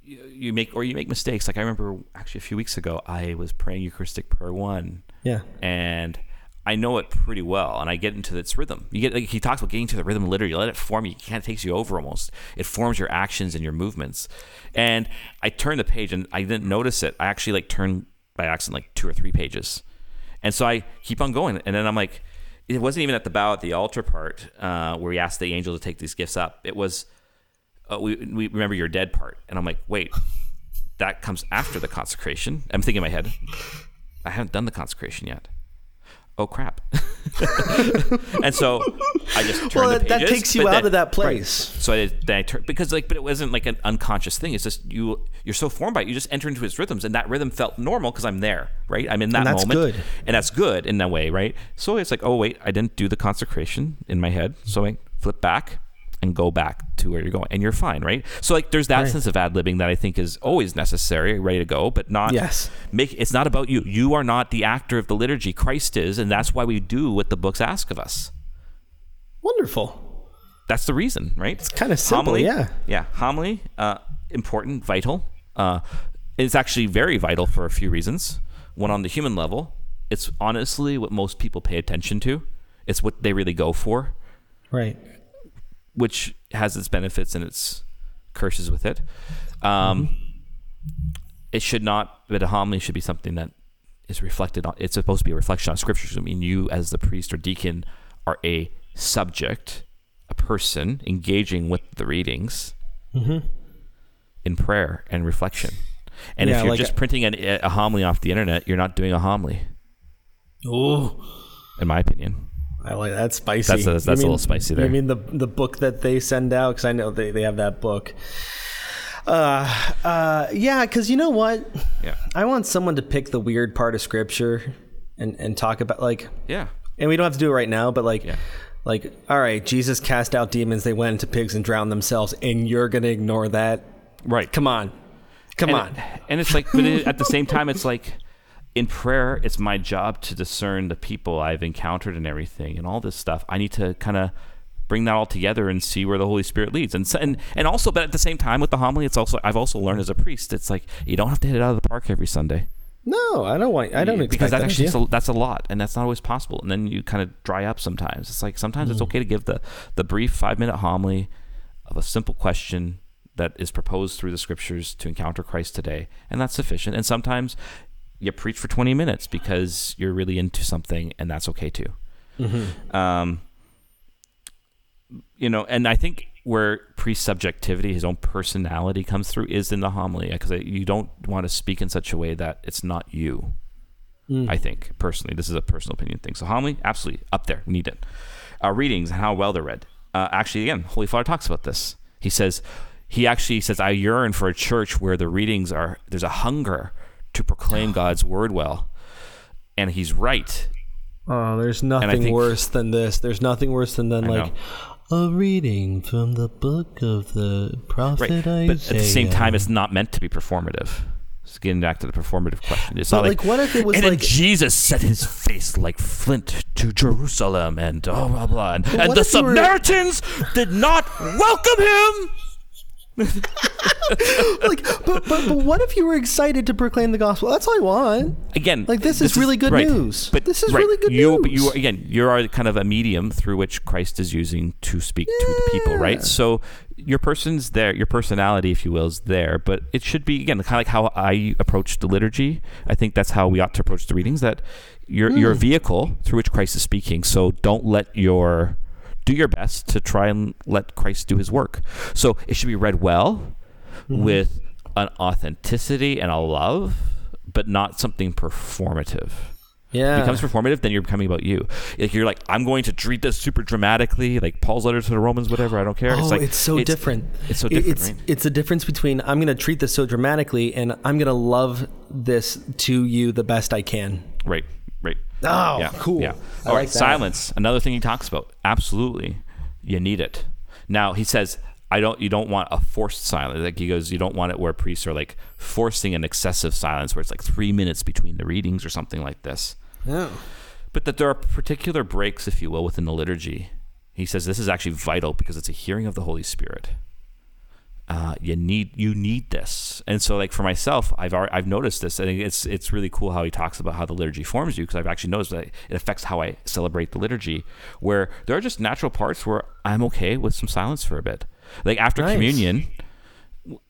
you, you make or you make mistakes. Like I remember actually a few weeks ago, I was praying Eucharistic Prayer One, Yeah. and I know it pretty well, and I get into its rhythm. You get like he talks about getting to the rhythm liturgy. You let it form you. It kind of takes you over almost. It forms your actions and your movements. And I turned the page, and I didn't notice it. I actually like turned by accident like two or three pages, and so I keep on going, and then I'm like. It wasn't even at the bow at the altar part uh, where we asked the angel to take these gifts up. It was uh, we, we remember your dead part. And I'm like, wait, that comes after the consecration. I'm thinking in my head, I haven't done the consecration yet. Oh crap! and so I just turned Well, the that- that takes you out then- of that right. place. So I, then I turned because like, but it wasn't like an unconscious thing. It's just you. You're so formed by it. You just enter into his rhythms, and that rhythm felt normal because I'm there, right? I'm in that And that's moment, good. and that's good in that way, right? So it's like, oh wait, I didn't do the consecration in my head, so I flip back and go back to where you're going, and you're fine, right? So like, there's that Right. sense of ad libbing that I think is always necessary, ready to go, but not Yes. make. It's not about you. You are not the actor of the liturgy. Christ is, and that's why we do what the books ask of us. Wonderful. That's the reason, right? It's kinda simple, homily, yeah. Yeah, homily, uh, important, vital. Uh, it's actually very vital for a few reasons. One on the human level, it's honestly what most people pay attention to. It's what they really go for, Right. Which has its benefits and its curses with it. Um, It should not, but a homily should be something that is reflected on. It's supposed to be a reflection on scriptures. I mean, you as the priest or deacon are a subject, a person engaging with the readings in prayer and reflection. And Yeah, if you're like just a- printing an, a homily off the internet, you're not doing a homily, Ooh. in my opinion. I like that spicy. That's a- that's You a little spicy there. You mean the the book that they send out? Because I know they, they have that book. Uh, uh, yeah. Because you know what? Yeah. I want someone to pick the weird part of scripture and and talk about like, Yeah. and we don't have to do it right now, but like. Yeah. Like, all right, Jesus cast out demons. They went into pigs and drowned themselves, and you're gonna ignore that? Right. Come on, come and, on. And it's like, but it, at the same time, it's like in prayer, it's my job to discern the people I've encountered and everything and all this stuff. I need to kind of bring that all together and see where the Holy Spirit leads. And, and and also, but at the same time, with the homily, it's also I've also learned as a priest, it's like you don't have to hit it out of the park every Sunday. No, I don't want. I don't expect because that actually yeah. a, that's a lot, and that's not always possible. And then you kind of dry up sometimes. It's like sometimes Mm. it's okay to give the the brief five minute homily of a simple question that is proposed through the scriptures to encounter Christ today, and that's sufficient. And sometimes you preach for twenty minutes because you're really into something, and that's okay too. Mm-hmm. Um, you know, and I think where priest subjectivity, his own personality comes through, is in the homily because you don't want to speak in such a way that it's not you. I think personally, this is a personal opinion thing. So homily, absolutely up there, need it. Uh, readings and how well they're read. Uh, actually, again, Holy Father talks about this. He says he actually says I yearn for a church where the readings are there's a hunger to proclaim God's word well. And he's right. Oh, there's nothing think- worse than this. There's nothing worse than then like a reading from the book of the prophet Right. Isaiah. But at the same time, it's not meant to be performative. It's getting back to the performative question. It's not like, like, what if it was and then like- Jesus set his face like flint to Jerusalem and oh blah blah, and, and the you were- Samaritans did not welcome him. like, but, but but what if you were excited to proclaim the gospel? That's all I want. Again, Like, this is really good right. news. But This is right. really good you, But news. you again, you are kind of a medium through which Christ is using to speak to the people, right? So your person's there, your personality, if you will, is there. But it should be again kind of like how I approach the liturgy. I think that's how we ought to approach the readings. That you're you're a Hmm. vehicle through which Christ is speaking. So don't let your do your best to try and let Christ do His work. So it should be read well Mm-hmm. with an authenticity and a love, but not something performative Yeah. becomes performative, then you're becoming about you. Like you're like, I'm going to treat this super dramatically, like Paul's letter to the Romans, whatever. I don't care. Oh, it's like it's so different. It's so different, It's right? it's a difference between I'm going to treat this so dramatically and I'm going to love this to you the best I can. Right. Oh, yeah, cool. Yeah. All right, like that. silence. Another thing he talks about. Absolutely, you need it. Now he says, I don't. You don't want a forced silence. Like he goes, you don't want it where priests are like forcing an excessive silence, where it's like three minutes between the readings or something like this. Yeah. but that there are particular breaks, if you will, within the liturgy. He says this is actually vital because it's a hearing of the Holy Spirit. Uh, you need you need this, and so like for myself, I've already, I've noticed this, and it's it's really cool how he talks about how the liturgy forms you because I've actually noticed that it affects how I celebrate the liturgy. Where there are just natural parts where I'm okay with some silence for a bit, like after Nice. communion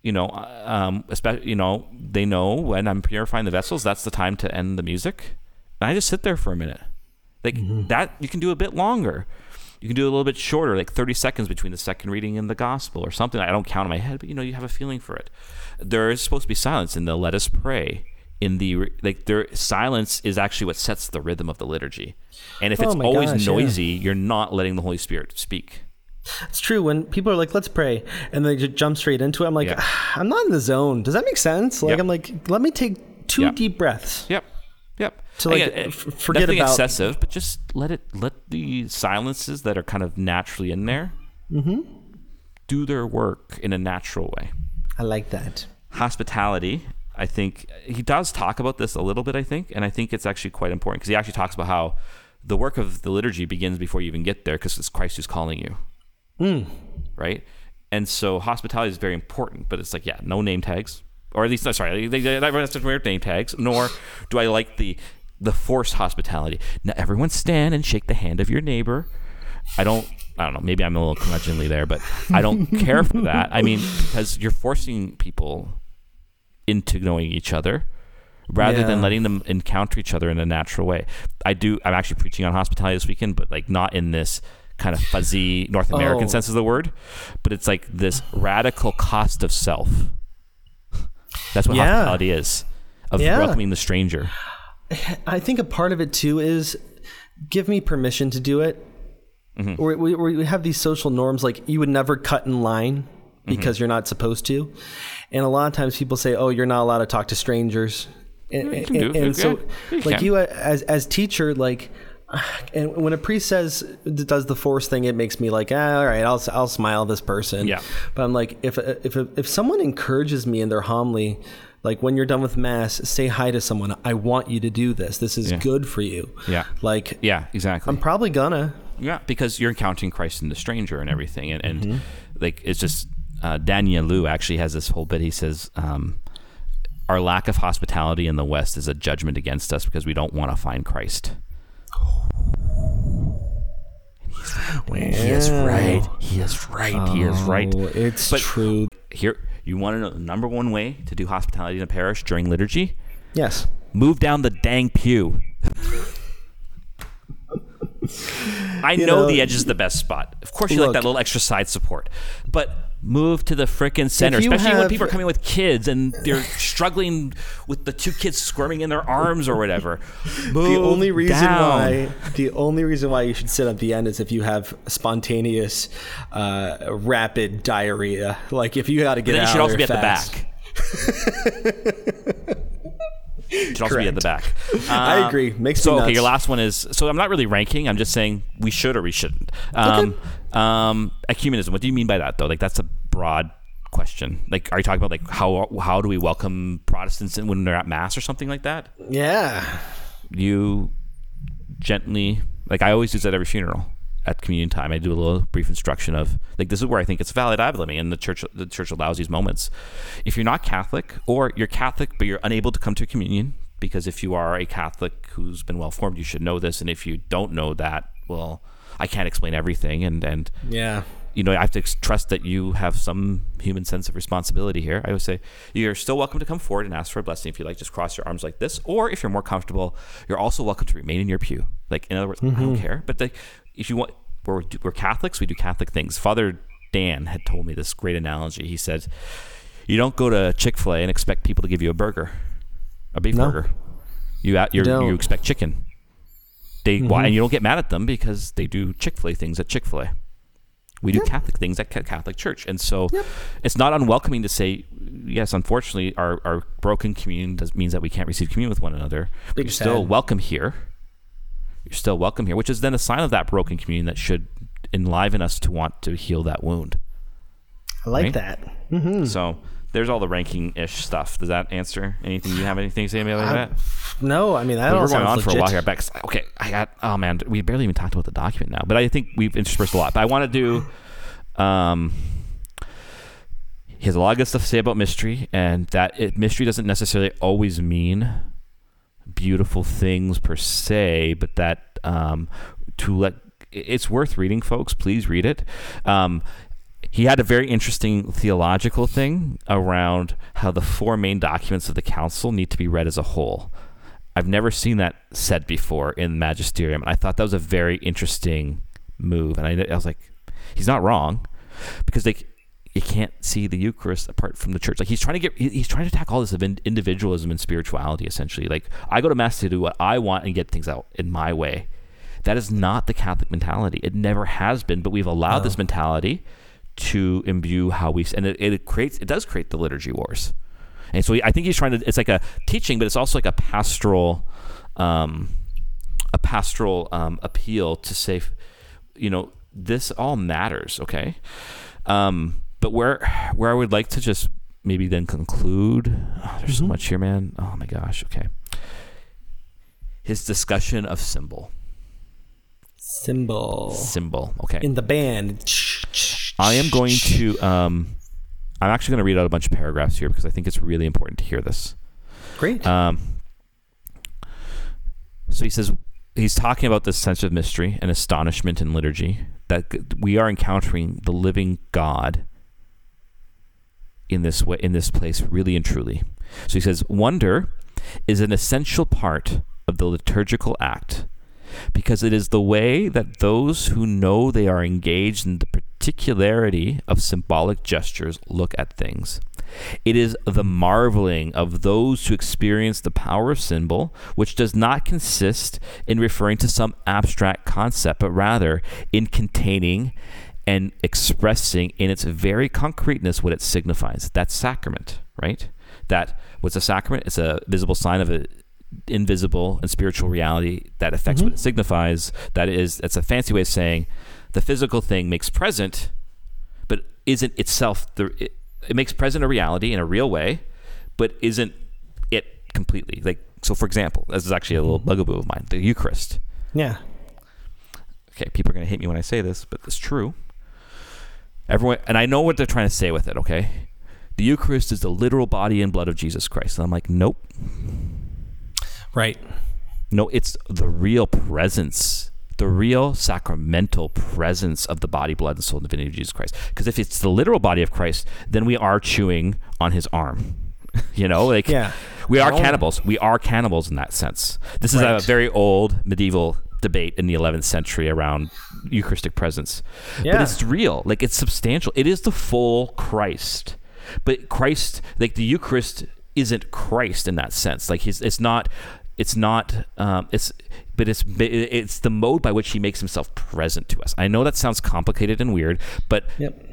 you know, um, especially, you know, they know when I'm purifying the vessels, that's the time to end the music. And I just sit there for a minute. Like that, you can do a bit longer. You can do a little bit shorter, like 30 seconds between the second reading and the gospel or something. I don't count in my head, but you know, you have a feeling for it. There is supposed to be silence in the let us pray. In the like, there silence is actually what sets the rhythm of the liturgy. And if Oh it's always gosh, yeah. noisy, you're not letting the Holy Spirit speak. It's true when people are like, "Let's pray," and they just jump straight into it. I'm like, Yeah. Ah, "I'm not in the zone." Does that make sense? Like, Yep. I'm like, "Let me take two Yep. deep breaths." Yep. Yep. So, like, Again, forget nothing about- excessive, but just let it let the silences that are kind of naturally in there Mm-hmm. do their work in a natural way. I like that. Hospitality, I think he does talk about this a little bit. I think, and I think it's actually quite important because he actually talks about how the work of the liturgy begins before you even get there because it's Christ who's calling you. Hmm. Right. And so hospitality is very important, but it's like, yeah, no name tags, or at least, no, sorry, they, they, have to wear name tags. Nor do I like the the forced hospitality. Now everyone stand and shake the hand of your neighbor. I don't. I don't know. Maybe I'm a little curmudgeonly there, but I don't care for that. I mean, because you're forcing people into knowing each other rather than letting them encounter each other in a natural way. I do. I'm actually preaching on hospitality this weekend, but like not in this kind of fuzzy North American Oh. sense of the word, but it's like this radical cost of self. That's what Yeah. hospitality is of Yeah. welcoming the stranger. I think a part of it too is give me permission to do it. Mm-hmm. Or we, we have these social norms like you would never cut in line because Mm-hmm. you're not supposed to, and a lot of times people say, "Oh, you're not allowed to talk to strangers." And, and- and so, Yeah, you like can. you as as teacher, like, and when a priest says does the force thing, it makes me like, ah, all right, I'll I'll smile this person. Yeah. But I'm like, if if if someone encourages me in their homily, like when you're done with mass, say hi to someone. I want you to do this. This is Yeah. good for you. Yeah. Like, Yeah, exactly. I'm probably gonna. Yeah, because you're encountering Christ in the stranger and everything, and, and Mm-hmm. like it's just uh, Daniel Liu actually has this whole bit. He says um, our lack of hospitality in the West is a judgment against us because we don't want to find Christ. He is right. He is right. He is right. Oh, it's But- true. Here, you want to know the number one way to do hospitality in a parish during liturgy? Yes. Move down the dang pew. I know, know, the edge is the best spot. Of course, you like that little extra side support, but move to the frickin' center, you especially when people are coming with kids and they're struggling with the two kids squirming in their arms or whatever. Move The only reason down. why the only reason why you should sit at the end is if you have spontaneous, uh, rapid diarrhea. Like if you got to get then you out should of also be at the back. should also be at the back. I Uh, agree. Makes sense. so me okay, your last one is so I'm not really ranking. I'm just saying we should or we shouldn't. Um, um, ecumenism. What do you mean by that though? Like that's a broad question. Like, are you talking about like how how do we welcome Protestants when they're at mass or something like that? Yeah. You gently like I always use that every funeral at communion time. I do a little brief instruction of like this is where I think it's valid ad libbing, and the church the church allows these moments. If you're not Catholic or you're Catholic but you're unable to come to communion because if you are a Catholic who's been well formed, you should know this, and if you don't know that, well, I can't explain everything, and and Yeah. you know, I have to trust that you have some human sense of responsibility here. I would say you're still welcome to come forward and ask for a blessing if you like. Just cross your arms like this, or if you're more comfortable, you're also welcome to remain in your pew. Like in other words, I don't mm-hmm. care. But like, if you want, we're, we're Catholics. We do Catholic things. Father Dan had told me this great analogy. He said, "You don't go to Chick Fil A and expect people to give you a burger, a beef No. burger. You out you you expect chicken. They why mm-hmm. and you don't get mad at them because they do Chick Fil A things at Chick Fil A." We do Catholic things at Catholic Church, and so it's not unwelcoming to say, yes. Unfortunately, our, our broken communion does means that we can't receive communion with one another. But Big you're still welcome here. You're still welcome here, which is then a sign of that broken communion that should enliven us to want to heal that wound. I like Right? that. So there's all the ranking ish stuff. Does that answer anything? You have anything to say about that? No, I mean that all we're going on for a while here. But okay, I got. Oh man, we barely even talked about the document now. But I think we've interspersed a lot. But I want to do. Um, he has a lot of good stuff to say about mystery, and that it, mystery doesn't necessarily always mean beautiful things per se, but that um, to let it's worth reading, folks. Please read it. Um, he had a very interesting theological thing around how the four main documents of the council need to be read as a whole. I've never seen that said before in magisterium, and I thought that was a very interesting move. And I, I was like, he's not wrong, because they you can't see the Eucharist apart from the church. Like he's trying to get, he's trying to attack all this of individualism and spirituality. Essentially, like I go to mass to do what I want and get things out in my way. That is not the Catholic mentality. It never has been, but we've allowed this mentality to imbue how we, and it, it creates, it does create the liturgy wars. And so I think he's trying to. It's like a teaching, but it's also like a pastoral, um, a pastoral um, appeal to say, you know, this all matters. Okay, um, but where where I would like to just maybe then conclude. Oh, there's so much here, man. Oh my gosh. Okay. His discussion of symbol, Symbol symbol. Okay. in the band. I am going to. Um, I'm actually going to read out a bunch of paragraphs here because I think it's really important to hear this. Great. Um, so he says he's talking about this sense of mystery and astonishment in liturgy that we are encountering the living God in this way in this place really and truly. So he says wonder is an essential part of the liturgical act because it is the way that those who know they are engaged in the particularity of symbolic gestures look at things. It is the marveling of those who experience the power of symbol, which does not consist in referring to some abstract concept, but rather in containing and expressing in its very concreteness what it signifies. That's sacrament, right? That what's a sacrament? It's a visible sign of an invisible and spiritual reality that affects what it mm-hmm. signifies. That is, it's a fancy way of saying the physical thing makes present, but isn't itself the. It, it makes present a reality in a real way, but isn't it completely. Like so, for example, this is actually a little mm-hmm. bugaboo of mine: the Eucharist. yeah. Okay, people are going to hate me when I say this, but it's true. Everyone, and I know what they're trying to say with it. Okay, the Eucharist is the literal body and blood of Jesus Christ. And I'm like, nope. Right. No, it's the real presence, the real sacramental presence of the body, blood, and soul and divinity of Jesus Christ. Because if it's the literal body of Christ, then we are chewing on his arm. you know, like Yeah. we are cannibals. We are cannibals in that sense. This is a very old medieval debate in the 11th century around Eucharistic presence. But it's real. Like it's substantial. It is the full Christ. But Christ, like the Eucharist, isn't Christ in that sense. Like he's, it's not, it's not, um, it's, but it's, it's the mode by which he makes himself present to us. I know that sounds complicated and weird, but Yep.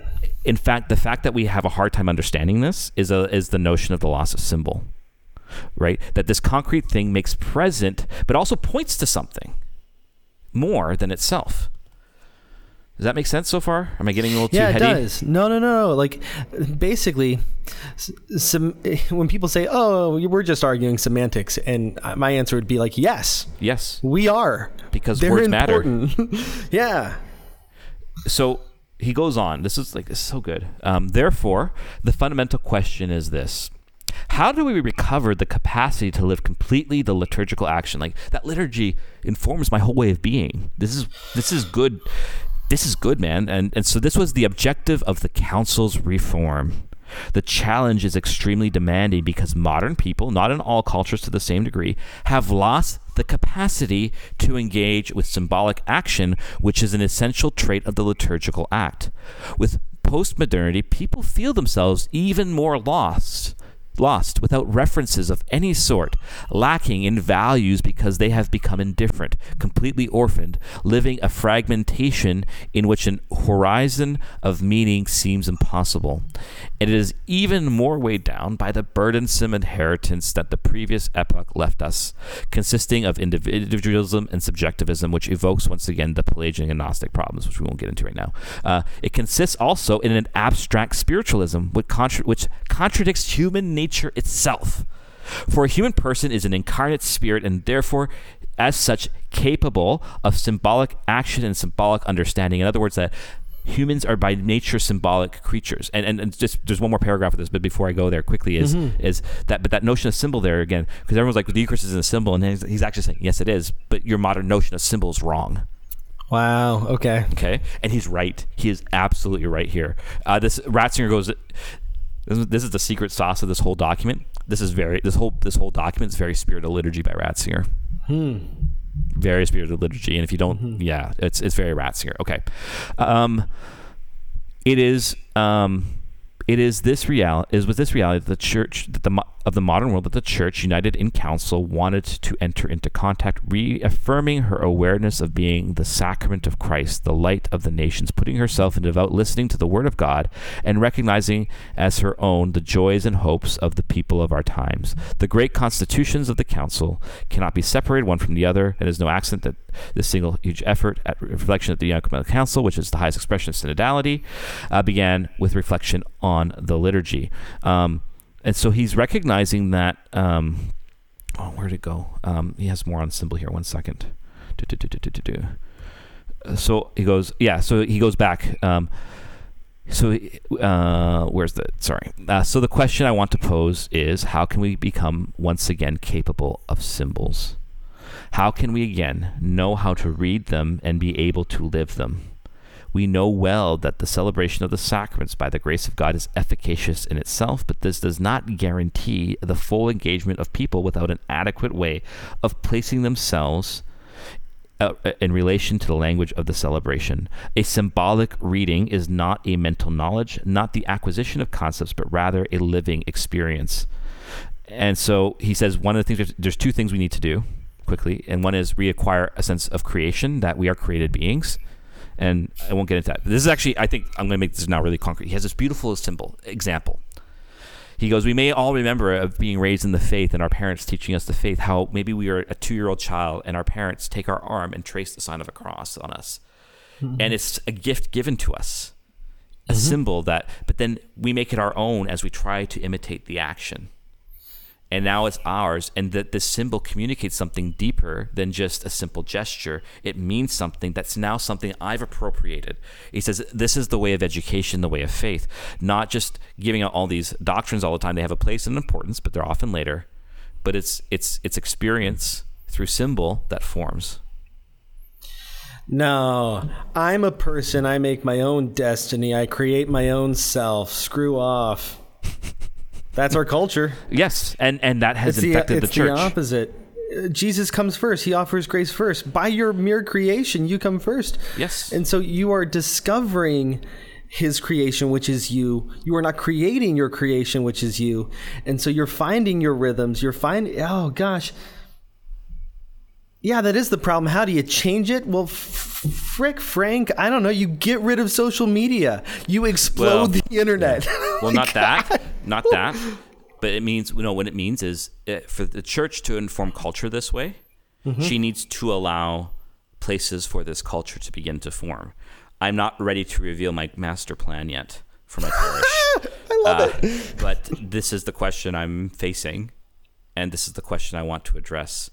in fact, the fact that we have a hard time understanding this is a is the notion of the loss of symbol. right? That this concrete thing makes present, but also points to something more than itself. Does that make sense so far? Am I getting a little too yeah, it does. No, no, no. Like, basically, some when people say, "Oh, we're just arguing semantics," and my answer would be like, "Yes, Yes. we are," Because They're words matter. important. yeah. so he goes on. This is like this is so good. Um, therefore, the fundamental question is this: How do we recover the capacity to live completely the liturgical action? Like that liturgy informs my whole way of being. This is this is good. This is good, man. And and so this was the objective of the council's reform. The challenge is extremely demanding because modern people, not in all cultures to the same degree, have lost the capacity to engage with symbolic action, which is an essential trait of the liturgical act. With postmodernity, people feel themselves even more lost lost without references of any sort, lacking in values because they have become indifferent, completely orphaned, living a fragmentation in which an horizon of meaning seems impossible. And it is even more weighed down by the burdensome inheritance that the previous epoch left us, consisting of individualism and subjectivism, which evokes once again the Pelagian and Gnostic problems, which we won't get into right now. Uh, it consists also in an abstract spiritualism, which, contra- which contradicts human nature itself. For a human person is an incarnate spirit and therefore, as such, capable of symbolic action and symbolic understanding. In other words, that humans are by nature symbolic creatures. And, and, and just there's one more paragraph of this, but before I go there quickly is is that but that notion of symbol there again, because everyone's like, the Eucharist isn't a symbol, and he's, he's actually saying, yes, it is, but your modern notion of symbol is wrong. Wow. Okay. Okay, and he's right. He is absolutely right here. Uh, this Ratzinger goes. This is, this is the secret sauce of this whole document. This is very this whole this whole document is very spirit of liturgy by Ratzinger. Very spirit of liturgy, and if you don't, yeah, it's it's very Ratzinger. Okay, um, it is um, it is this reality is with this reality that the church that the of the modern world that the church united in council wanted to enter into contact reaffirming her awareness of being the sacrament of Christ the light of the nations putting herself in devout listening to the word of God and recognizing as her own the joys and hopes of the people of our times. The great constitutions of the council cannot be separated one from the other. And is no accident that this single huge effort at reflection at the ecumenical council which is the highest expression of synodality uh, began with reflection on the liturgy. Um, and so he's recognizing that. Um, oh, where'd it go? Um, he has more on symbol here. One second. Uh, So he goes, yeah. So he goes back. Um, so uh, where's the? Sorry. Uh, so the question I want to pose is: How can we become once again capable of symbols? How can we again know how to read them and be able to live them? We know well that the celebration of the sacraments by the grace of God is efficacious in itself, but this does not guarantee the full engagement of people without an adequate way of placing themselves uh, in relation to the language of the celebration. A symbolic reading is not a mental knowledge, not the acquisition of concepts, but rather a living experience. And so he says one of the things, there's two things we need to do quickly, and one is reacquire a sense of creation, that we are created beings and I won't get into that. This is actually, I think, I'm going to make this now really concrete. He has this beautiful symbol example. He goes, We may all remember of being raised in the faith and our parents teaching us the faith, how maybe we are a two year old child and our parents take our arm and trace the sign of a cross on us. Mm-hmm. And it's a gift given to us, a mm-hmm. symbol that, but then we make it our own as we try to imitate the action and now it's ours and that this symbol communicates something deeper than just a simple gesture it means something that's now something i've appropriated he says this is the way of education the way of faith not just giving out all these doctrines all the time they have a place and importance but they're often later but it's it's it's experience through symbol that forms No, I'm a person. I make my own destiny. I create my own self. Screw off. That's our culture. yes and and that has It's the, infected it's the church the opposite. Jesus comes first. He offers grace first. By your mere creation, you come first. Yes. And so you are discovering his creation, which is you. You are not creating your creation, which is you. And so you're finding your rhythms. You're finding, oh gosh. Yeah, that is the problem. How do you change it? Well, f- frick, Frank, I don't know. You get rid of social media, you explode Well, the internet. well not that not that but it means you know what it means is uh, for the church to inform culture this way, Mm-hmm. she needs to allow places for this culture to begin to form. I'm not ready to reveal my master plan yet for my parish. I love it. But this is the question I'm facing, and this is the question I want to address,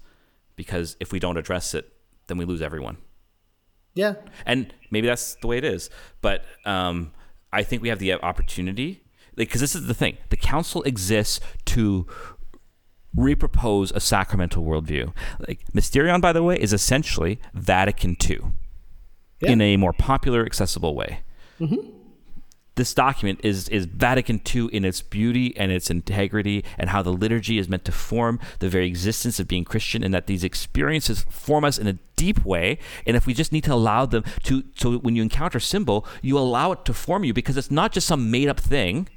because if we don't address it, then we lose everyone Yeah. and maybe that's the way it is. But um, I think we have the opportunity, because this is the thing: the council exists to repropose a sacramental worldview. Like Mysterion, by the way, is essentially Vatican II in a more popular, accessible way. This document is is Vatican II in its beauty and its integrity, and how the liturgy is meant to form the very existence of being Christian, and that these experiences form us in a deep way. And if we just need to allow them to, so when you encounter symbol, you allow it to form you because it's not just some made up thing.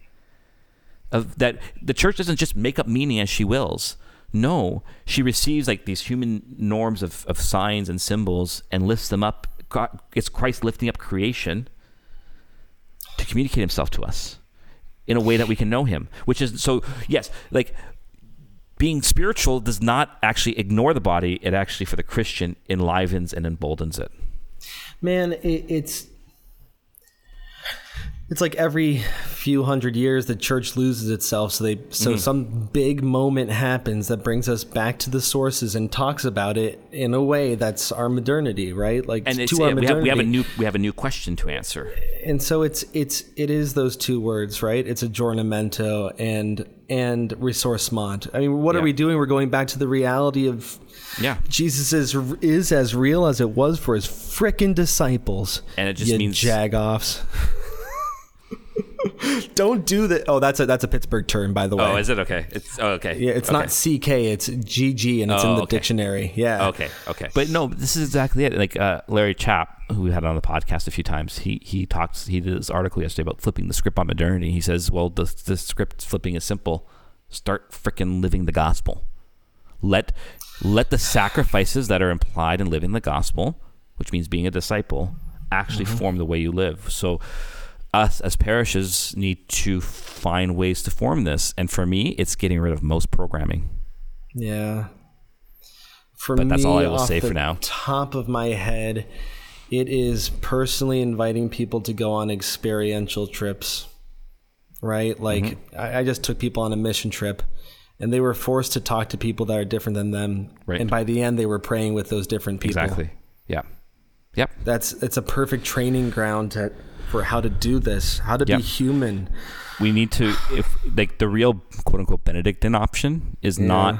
Of that, the church doesn't just make up meaning as she wills. No, she receives like these human norms of, of signs and symbols and lifts them up. It's Christ lifting up creation to communicate himself to us in a way that we can know him which is so yes like being spiritual does not actually ignore the body. It actually for the christian enlivens and emboldens it. Man, it, it's it's like every few hundred years the church loses itself. So they so Mm-hmm. some big moment happens that brings us back to the sources and talks about it in a way that's our modernity right? Like and it's, to our we, have, we have a modernity. new we have a new question to answer. And so it's it's it is those two words right? It's aggiornamento and and ressourcement. I mean what Yeah. are we doing? We're going back to the reality of yeah. Jesus is is as real as it was for his frickin' disciples. And it just means- jagoffs don't do that oh that's a that's a pittsburgh term by the way oh is it okay it's oh, okay yeah it's okay. not ck it's gg and it's Oh, in the okay. dictionary yeah Okay, okay. But no, this is exactly it. Like uh, Larry Chapp, who we had on the podcast a few times, he he talks. He did this article yesterday about flipping the script on modernity. He says, "Well, the the script flipping is simple. Start frickin' living the gospel. Let let the sacrifices that are implied in living the gospel, which means being a disciple, actually form the way you live. So." Us as parishes need to find ways to form this, and for me, it's getting rid of most programming. Yeah. For But me, that's all I will say for now. Top of my head, it is personally inviting people to go on experiential trips. Right? Like Mm-hmm. I, I just took people on a mission trip and they were forced to talk to people that are different than them. Right. And by the end they were praying with those different people. Exactly. Yeah. Yep. That's it's a perfect training ground to, for how to do this, how to Yep. be human. we need to if like the real quote unquote benedictine option is not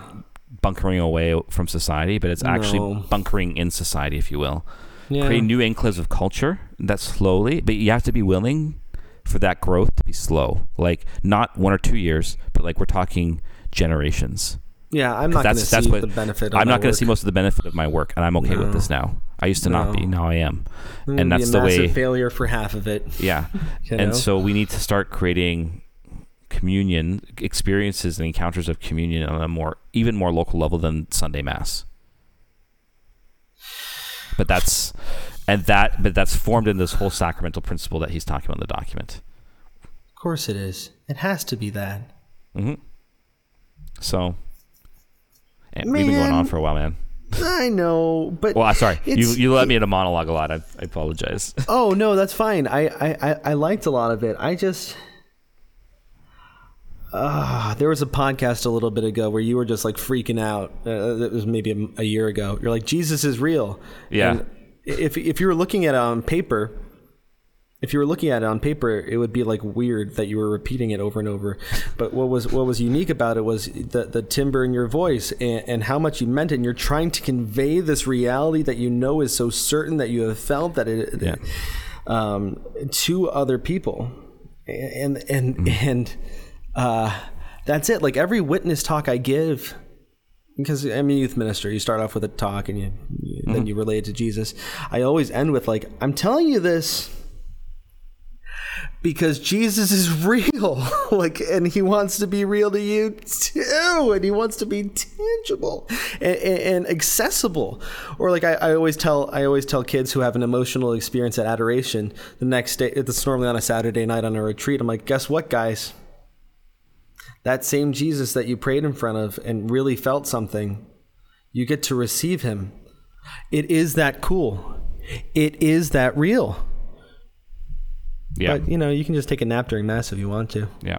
bunkering away from society but it's actually No. bunkering in society if you will Yeah. create new enclaves of culture that slowly but you have to be willing for that growth to be slow like not one or two years but like we're talking generations Yeah, I'm not going to see what the benefit. Of i'm not going to see most of the benefit of my work and i'm okay with this now i used to not be now i am and gonna be that's a the way failure for half of it. yeah. You and know? so we need to start creating communion experiences and encounters of communion on a more even more local level than Sunday mass. But that's and that but that's formed in this whole sacramental principle that he's talking about in the document. Of course it is. It has to be that. Mm-hmm. So and we've been going on for a while, man. I know, but Well, sorry. You you let me in a monologue a lot. I, I apologize. Oh no, that's fine. I, I, I, I liked a lot of it. I just uh, there was a podcast a little bit ago where you were just like freaking out. Uh, it was maybe a, a year ago. You're like, Jesus is real. Yeah. And if if you were looking at it on paper, if you were looking at it on paper, it would be like weird that you were repeating it over and over. But what was what was unique about it was the the timbre in your voice and, and how much you meant it. And you're trying to convey this reality that you know is so certain that you have felt that it Yeah. um, to other people, and and and uh, that's it. Like every witness talk I give, because I'm a youth minister. You start off with a talk, and you, you then you relate it to Jesus. I always end with like, "I'm telling you this." Because Jesus is real, like, and He wants to be real to you too, and He wants to be tangible and, and, and accessible. Or like I, I always tell, I always tell kids who have an emotional experience at adoration the next day. It's normally on a Saturday night on a retreat. I'm like, guess what, guys? that same Jesus that you prayed in front of and really felt something, you get to receive him. It is that cool. It is that real. Yeah. But you know, you can just take a nap during mass if you want to. Yeah.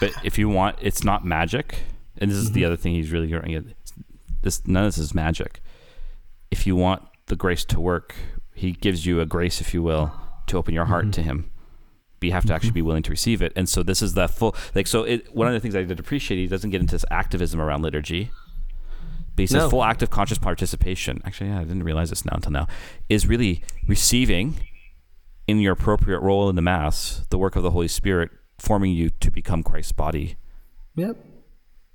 But if you want, it's not magic. And this is the mm-hmm. other thing he's really getting at. This none of this is magic. If you want the grace to work, he gives you a grace, if you will, to open your heart mm-hmm. to him. But you have to actually mm-hmm. be willing to receive it. And so this is the full like so it one of the things I did appreciate, he doesn't get into this activism around liturgy. But he says No. full active conscious participation. Actually, yeah, I didn't realize this now until now. Is really receiving in your appropriate role in the Mass, the work of the Holy Spirit forming you to become Christ's body. Yep.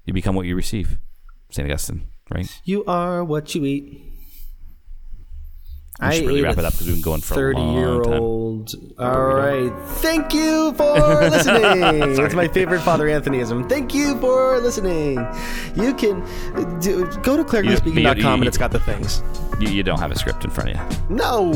You become what you receive. St. Augustine, right? You are what you eat. We should really wrap it up because we've been going for a 30 long year time. old. All right. Thank you for listening. It's my favorite Father Anthonyism. Thank you for listening. You can do, go to clericallyspeaking.com and it's got the things. You, you don't have a script in front of you. No,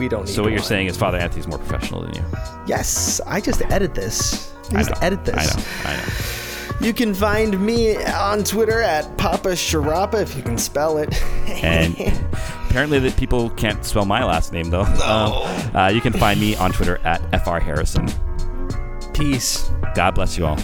we don't need So what you're saying is Father Anthony's more professional than you. Yes, I just edit this. I I just know. edit this. I know. I know. You can find me on Twitter at Papa Sharapa if you can spell it. And apparently that people can't spell my last name though. Um, uh, you can find me on Twitter at fr harrison. Peace. God bless you all.